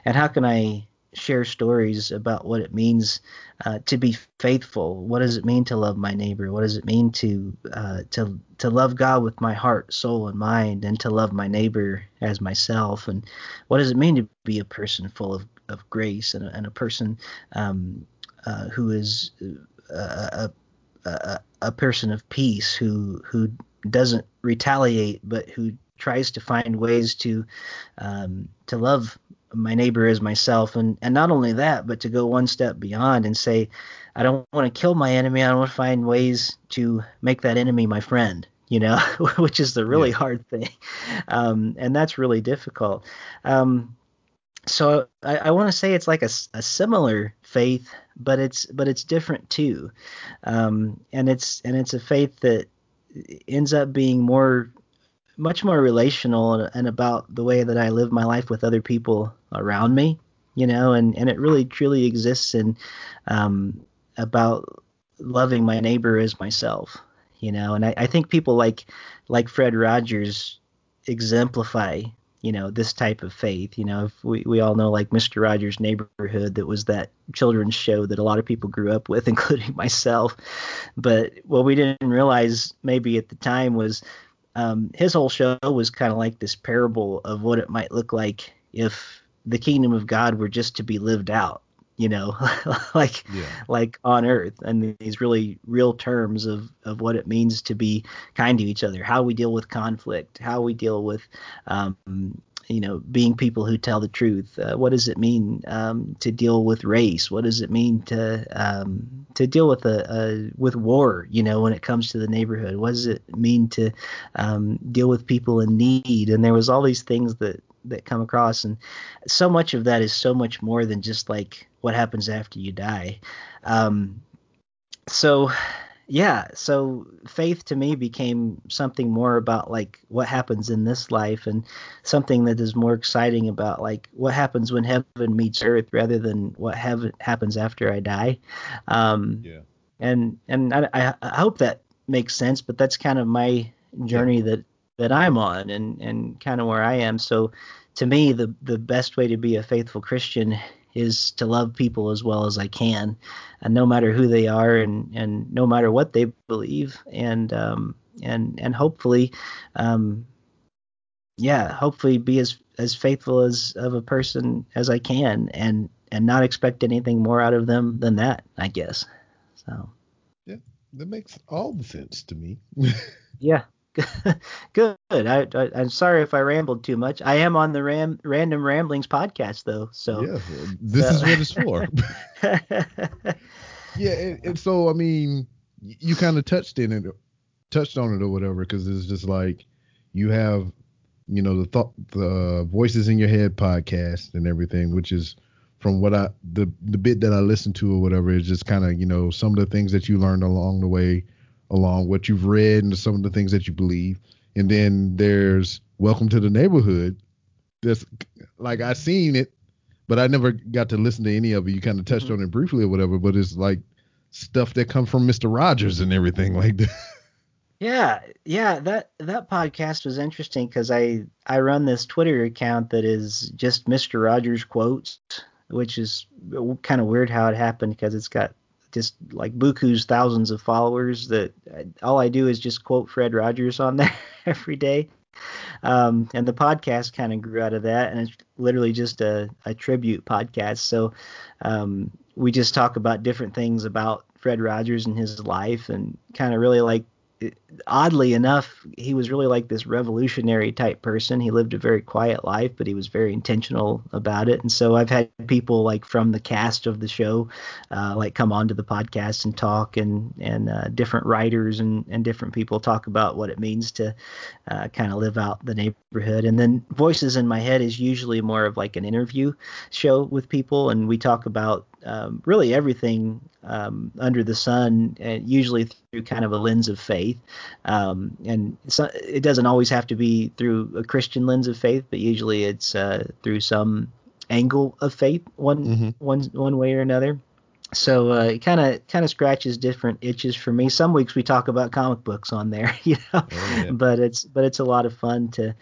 and how can I share stories about what it means uh, to be faithful? What does it mean to love my neighbor? What does it mean to uh, to to love God with my heart, soul, and mind, and to love my neighbor as myself? And what does it mean to be a person full of, of grace and a, and a person um, uh, who is a, a, a, a person of peace who who doesn't retaliate, but who tries to find ways to um, to love my neighbor as myself, and and not only that, but to go one step beyond and say, I don't want to kill my enemy. I want to find ways to make that enemy my friend. You know, which is the really Yeah. hard thing, um, and that's really difficult. Um, so I, I want to say it's like a similar faith, but it's but it's different too, um, and it's and it's a faith that ends up being more much more relational and, about the way that I live my life with other people around me, you know, and, and it really truly exists in um, about loving my neighbor as myself, you know, and I, I think people like like Fred Rogers exemplify you know this type of faith you know if we, we all know like mr rogers neighborhood that was that children's show that a lot of people grew up with including myself. But what we didn't realize maybe at the time was um, his whole show was kind of like this parable of what it might look like if the kingdom of God were just to be lived out, you know, like Yeah. like on earth, and these really real terms of of what it means to be kind to each other, how we deal with conflict, how we deal with um, you know, being people who tell the truth. Uh, what does it mean um, to deal with race? What does it mean to um, to deal with a, a with war? You know, when it comes to the neighborhood, what does it mean to um, deal with people in need? And there was all these things that that come across, and so much of that is so much more than just like what happens after you die. Um, so yeah so faith to me became something more about like what happens in this life and something that is more exciting about like what happens when heaven meets earth rather than what heaven happens after i die um Yeah. and and I, I I hope that makes sense but that's kind of my journey that that i'm on and and kind of where i am. So to me the the best way to be a faithful christian is to love people as well as i can and no matter who they are and and no matter what they believe. And um and and hopefully um yeah hopefully be as as faithful as of a person as i can and and not expect anything more out of them than that i guess. So. Yeah, That makes all the sense to me. yeah good I, I i'm sorry if i rambled too much i am on the ram random ramblings podcast though so yeah. This is what it's for. yeah, and, and so I mean, you kind of touched in it, touched on it or whatever, because it's just like you have, you know, the thought, the voices in your head podcast and everything, which is from what I the the bit that I listened to or whatever is just kind of you know some of the things that you learned along the way, along what you've read and some of the things that you believe, and then there's Welcome to the Neighborhood. That's like I seen it but I never got to listen to any of it. You kind of touched Mhm. on it briefly or whatever, but it's like stuff that come from Mr. Rogers and everything like that. Yeah, yeah, that that podcast was interesting because I I run this Twitter account that is just Mr. Rogers quotes, which is kind of weird how it happened because it's got just like buku's thousands of followers that all I do is just quote Fred Rogers on there every day. Um, and the podcast kind of grew out of that, and it's literally just a, a tribute podcast. So um, we just talk about different things about Fred Rogers and his life, and kind of really like oddly enough, he was really like this revolutionary type person. He lived a very quiet life, but he was very intentional about it. And so I've had people like from the cast of the show, uh, like come onto the podcast and talk, and and uh, different writers and and different people talk about what it means to uh, kind of live out the neighborhood. And then Voices in My Head is usually more of like an interview show with people, and we talk about um, really everything um, under the sun, and usually through kind of a lens of faith. Um, and so, it doesn't always have to be through a Christian lens of faith, but usually it's uh, through some angle of faith, one Mm-hmm. one one way or another. So uh, it kind of kind of scratches different itches for me. Some weeks we talk about comic books on there, you know, Oh, yeah. but it's but it's a lot of fun to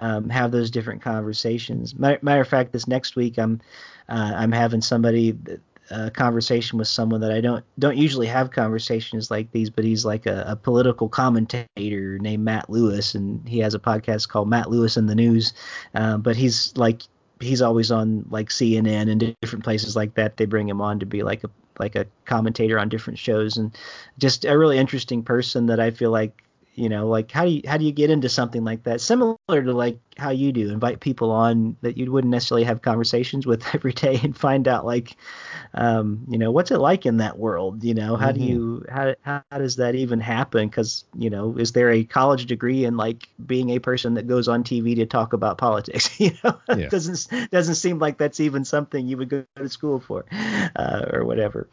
um, have those different conversations. Matter, matter of fact, this next week I'm uh, I'm having somebody a conversation with someone that I don't don't usually have conversations like these, but he's like a, a political commentator named Matt Lewis, and he has a podcast called Matt Lewis in the News. Uh, but he's like he's always on like CNN and different places like that. They bring him on to be like a like a commentator on different shows, and just a really interesting person that I feel like you know like how do you how do you get into something like that? Similar to like how you do invite people on that you wouldn't necessarily have conversations with every day and find out like um you know what's it like in that world? You know how do Mhm. you how, how does that even happen? Because you know is there a college degree in like being a person that goes on tv to talk about politics? You know Yeah. it doesn't doesn't seem like that's even something you would go to school for uh, or whatever.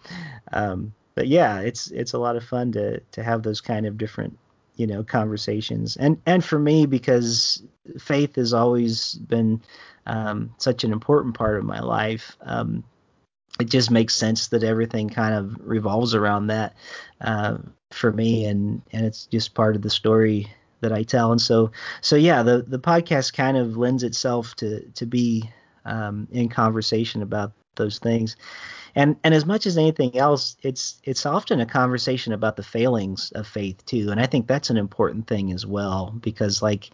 Um but yeah it's it's a lot of fun to to have those kind of different you know conversations. And and for me because faith has always been um, such an important part of my life um, it just makes sense that everything kind of revolves around that uh, for me. And and it's just part of the story that I tell. And so so yeah the the podcast kind of lends itself to to be um, in conversation about those things and and as much as anything else it's it's often a conversation about the failings of faith too and i think that's an important thing as well because like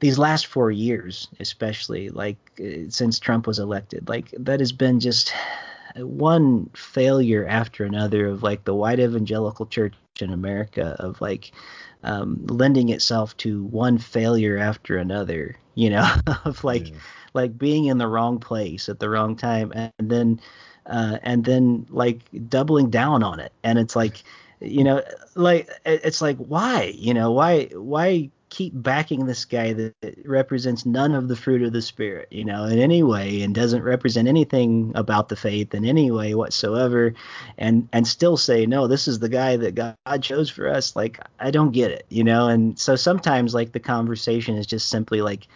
these last four years especially like uh, since trump was elected like that has been just one failure after another of like the white evangelical church in america of like um, lending itself to one failure after another you know of like Yeah. like being in the wrong place at the wrong time and then uh, and then like doubling down on it. And it's like you know like it's like why you know why why keep backing this guy that represents none of the fruit of the spirit you know in any way and doesn't represent anything about the faith in any way whatsoever and and still say no this is the guy that god chose for us. Like i don't get it you know? And so sometimes like the conversation is just simply like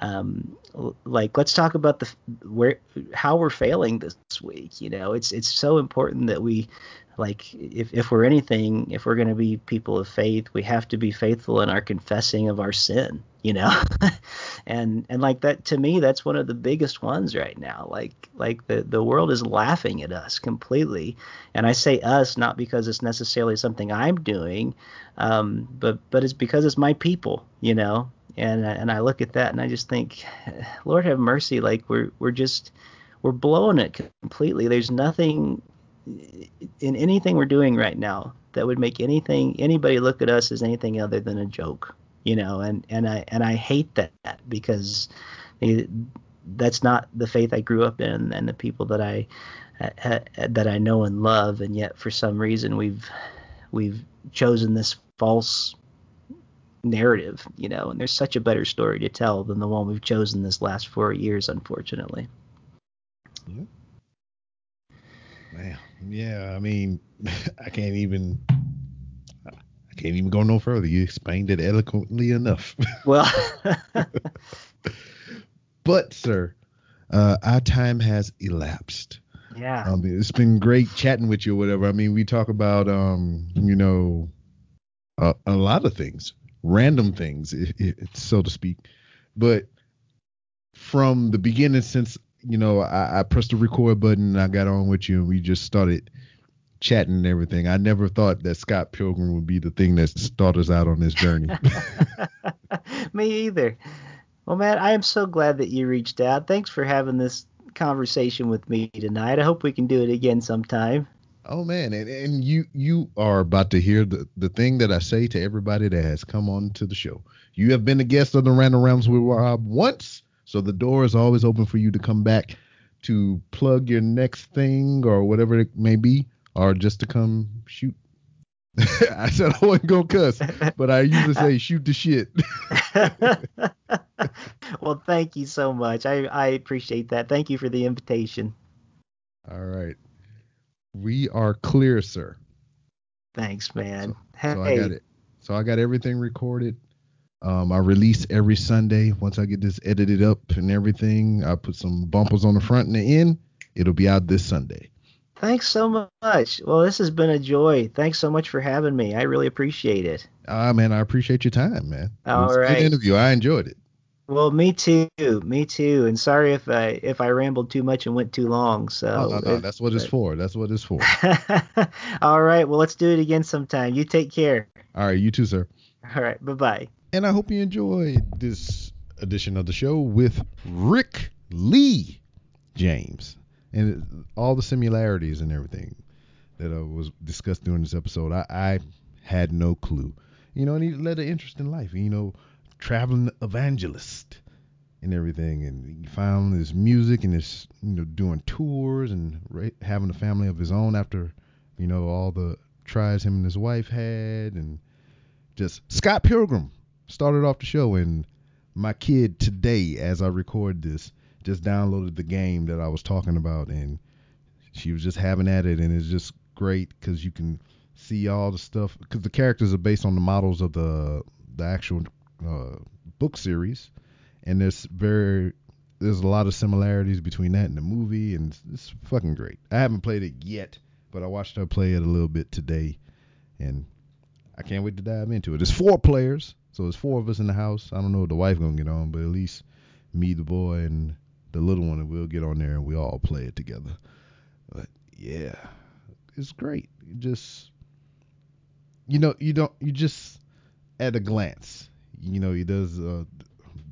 um like let's talk about the where how we're failing this week you know? It's it's so important that we like if if we're anything if we're going to be people of faith we have to be faithful in our confessing of our sin you know? And and like that to me that's one of the biggest ones right now. Like like the the world is laughing at us completely. And i say us not because it's necessarily something i'm doing um but but it's because it's my people you know and and I look at that and I just think, Lord have mercy, like we're we're just we're blowing it completely. There's nothing in anything we're doing right now that would make anything anybody look at us as anything other than a joke, you know. And and I and I hate that because that's not the faith I grew up in and the people that I uh, that I know and love, and yet for some reason we've we've chosen this false narrative, you know, and there's such a better story to tell than the one we've chosen this last four years, unfortunately. Yeah. Man, yeah, I mean, I can't even, I can't even go no further. You explained it eloquently enough. Well, but, sir, uh, our time has elapsed. yeah, Um, it's been great chatting with you, or whatever. I mean, we talk about, um, you know, a, a lot of things, random things, i i so to speak. But from the beginning, since you know, I, I pressed the record button and I got on with you, and we just started chatting and everything. I never thought that Scott Pilgrim would be the thing that started us out on this journey. me either. Well, man, I am so glad that you reached out. Thanks for having this conversation with me tonight. I hope we can do it again sometime. Oh man, and, and you you are about to hear the, the thing that I say to everybody that has come on to the show. You have been a guest on the Random Rambles with Rob once, so the door is always open for you to come back to plug your next thing or whatever it may be, or just to come shoot. I said I wasn't gonna cuss, but I usually say shoot the shit. well, thank you so much. I, I appreciate that. Thank you for the invitation. All right. We are clear, sir. Thanks, man. So, hey, so I got it. So I got everything recorded. Um, I release every Sunday. Once I get this edited up and everything, I put some bumpers on the front and the end. It'll be out this Sunday. thanks so much. Well, this has been a joy. Thanks so much for having me. I really appreciate it. Ah, man, I appreciate your time, man. It All a. Good interview. I enjoyed it. Well, me too. Me too. And sorry if I if I rambled too much and went too long. So no, no, it- that's what it's for. That's what it's for. All right. Well, let's do it again sometime. You take care. All right, you too, sir. All right. Bye bye. And I hope you enjoyed this edition of the show with Rick Lee James and all the similarities and everything that uh, was discussed during this episode. I, I had no clue. You know, and he led an interesting life. You know, traveling evangelist and everything, and he found his music and his you know doing tours and ra- having a family of his own after you know all the tries him and his wife had. And just Scott Pilgrim started off the show. And my kid today as I record this just downloaded the game that I was talking about. And she was just having at it. And it's just great cuz you can see all the stuff cuz the characters are based on the models of the the actual uh, book series and there's very there's a lot of similarities between that and the movie and it's, it's fucking great. I haven't played it yet, but I watched her play it a little bit today and I can't wait to dive into it. There's four players, so there's four of us in the house. I don't know if the wife gonna get on, but at least me, the boy, and the little one, and we'll get on there and we all play it together. But yeah, it's great. You just you know you don't you just at a glance you know he does uh,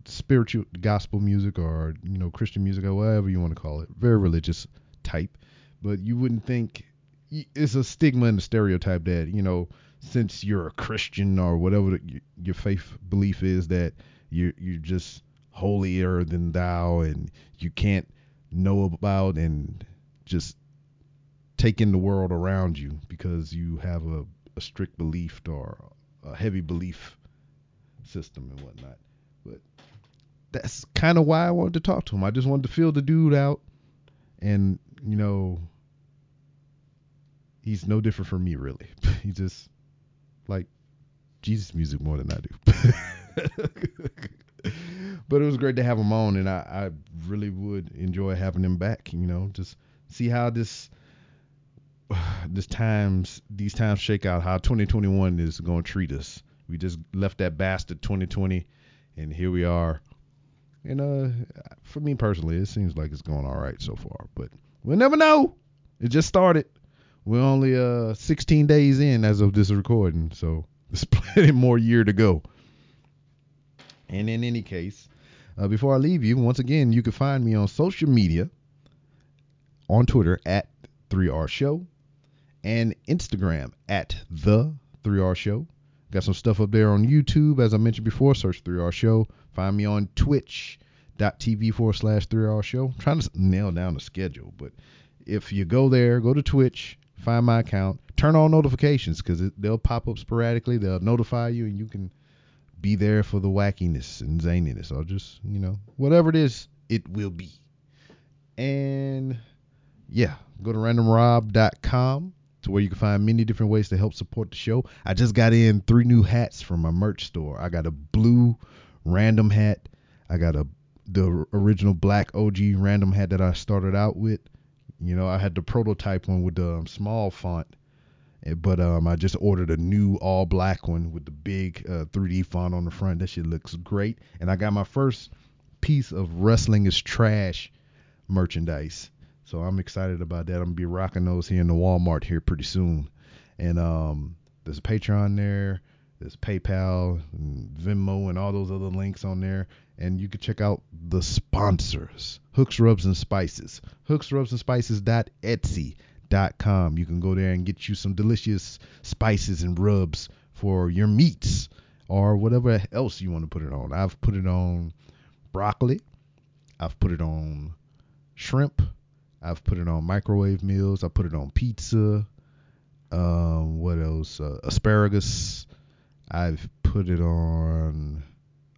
spiritual gospel music or you know Christian music or whatever you want to call it, very religious type, but you wouldn't think it's a stigma and a stereotype that you know since you're a Christian or whatever your faith belief is that you you're just holier than thou and you can't know about and just take in the world around you because you have a, a strict belief or a heavy belief system and whatnot. But that's kind of why I wanted to talk to him. I just wanted to feel the dude out, and you know, he's no different from me really. he just like Jesus music more than I do. but it was great to have him on, and I, I really would enjoy having him back. You know, just see how this this times these times shake out. How 2021 is going to treat us. We just left that bastard 2020, and here we are. And uh, for me personally, it seems like it's going all right so far. But we'll never know. It just started. We're only uh 16 days in as of this recording, so there's plenty more year to go. And in any case, uh, before I leave you, once again, you can find me on social media on Twitter at 3R Show and Instagram at the 3R Show. Got some stuff up there on YouTube, as I mentioned before. Search 3R Show. Find me on twitch.tv forward slash 3R Show. Trying to nail down the schedule, but if you go there, go to Twitch, find my account, turn on notifications because they'll pop up sporadically. They'll notify you, and you can be there for the wackiness and zaniness. Or just, you know, whatever it is, it will be. And yeah, go to randomrob.com to where you can find many different ways to help support the show. I just got in three new hats from my merch store. I got a blue random hat. I got a the original black OG random hat that I started out with. You know, I had the prototype one with the um, small font, eh, but um, I just ordered a new all black one with the big uh, 3D font on the front. That shit looks great. And I got my first piece of wrestling is trash merchandise. So I'm excited about that. I'm gonna be rocking those here in the Walmart here pretty soon. And um, there's a Patreon there, there's PayPal, and Venmo, and all those other links on there. And you can check out the sponsors: Hooks, Rubs, and Spices. Hooks, Rubs, and Spices. Etsy manscaped.com. You can go there and get you some delicious spices and rubs for your meats or whatever else you want to put it on. I've put it on broccoli. I've put it on shrimp. I've put it on microwave meals. I put it on pizza. Um, what else? Uh, asparagus. I've put it on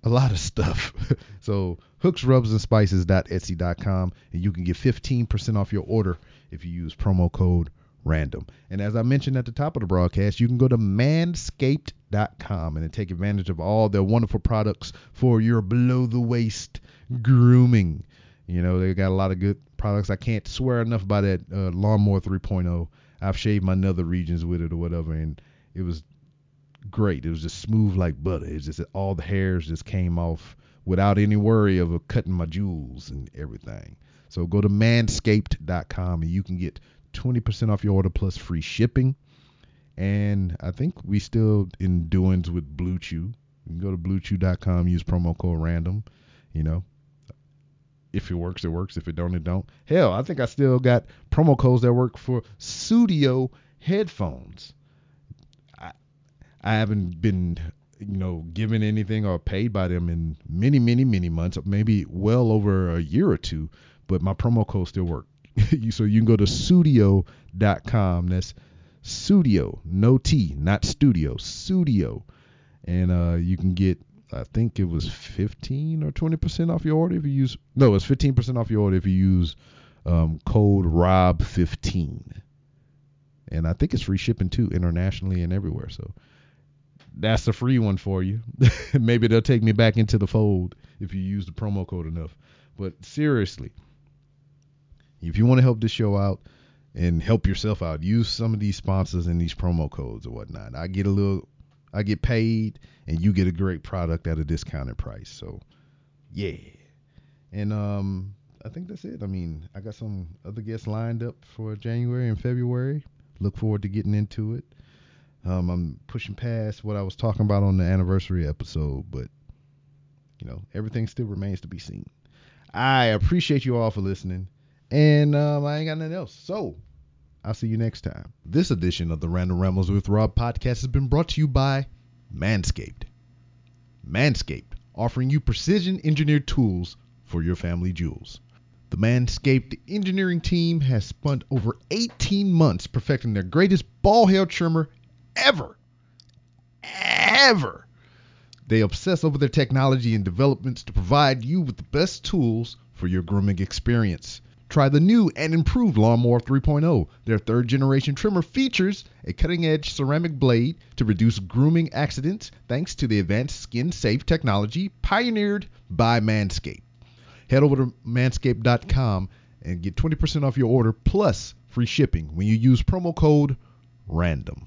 a lot of stuff. so hooks, rubs, and hooksrubsandspices.etsy.com and you can get 15% off your order if you use promo code random. And as I mentioned at the top of the broadcast, you can go to manscaped.com and take advantage of all their wonderful products for your below the waist grooming. You know, they got a lot of good products. I can't swear enough by that uh, lawnmower 3.0. I've shaved my nether regions with it or whatever, and it was great. It was just smooth like butter. It's just all the hairs just came off without any worry of cutting my jewels and everything. So go to manscaped.com and you can get 20% off your order plus free shipping. And I think we still in doings with Blue Chew. You can go to bluechew.com, use promo code random. You know, if it works, it works. If it don't, it don't. Hell, I think I still got promo codes that work for Sudio headphones. I I haven't been you know given anything or paid by them in many many many months, maybe well over a year or two. But my promo code still work. so you can go to sudio.com. That's sudio, no T, not studio, sudio, and uh, you can get I think it was 15 or 20% off your order if you use no, it's 15% off your order if you use um, code ROB15. And I think it's free shipping too internationally and everywhere. So that's a free one for you. Maybe they'll take me back into the fold if you use the promo code enough. But seriously, if you want to help this show out and help yourself out, use some of these sponsors and these promo codes or whatnot. I get a little I get paid and you get a great product at a discounted price. So, yeah. And um I think that's it. I mean, I got some other guests lined up for January and February. Look forward to getting into it. Um I'm pushing past what I was talking about on the anniversary episode, but you know, everything still remains to be seen. I appreciate you all for listening. And um, I ain't got nothing else. So I'll see you next time. This edition of the Random Rambles with Rob podcast has been brought to you by Manscaped. Manscaped, offering you precision engineered tools for your family jewels. The Manscaped engineering team has spent over 18 months perfecting their greatest ball hair trimmer ever. Ever. They obsess over their technology and developments to provide you with the best tools for your grooming experience. Try the new and improved Lawnmower 3.0. Their third generation trimmer features a cutting edge ceramic blade to reduce grooming accidents thanks to the advanced skin safe technology pioneered by Manscaped. Head over to manscaped.com and get 20% off your order plus free shipping when you use promo code RANDOM.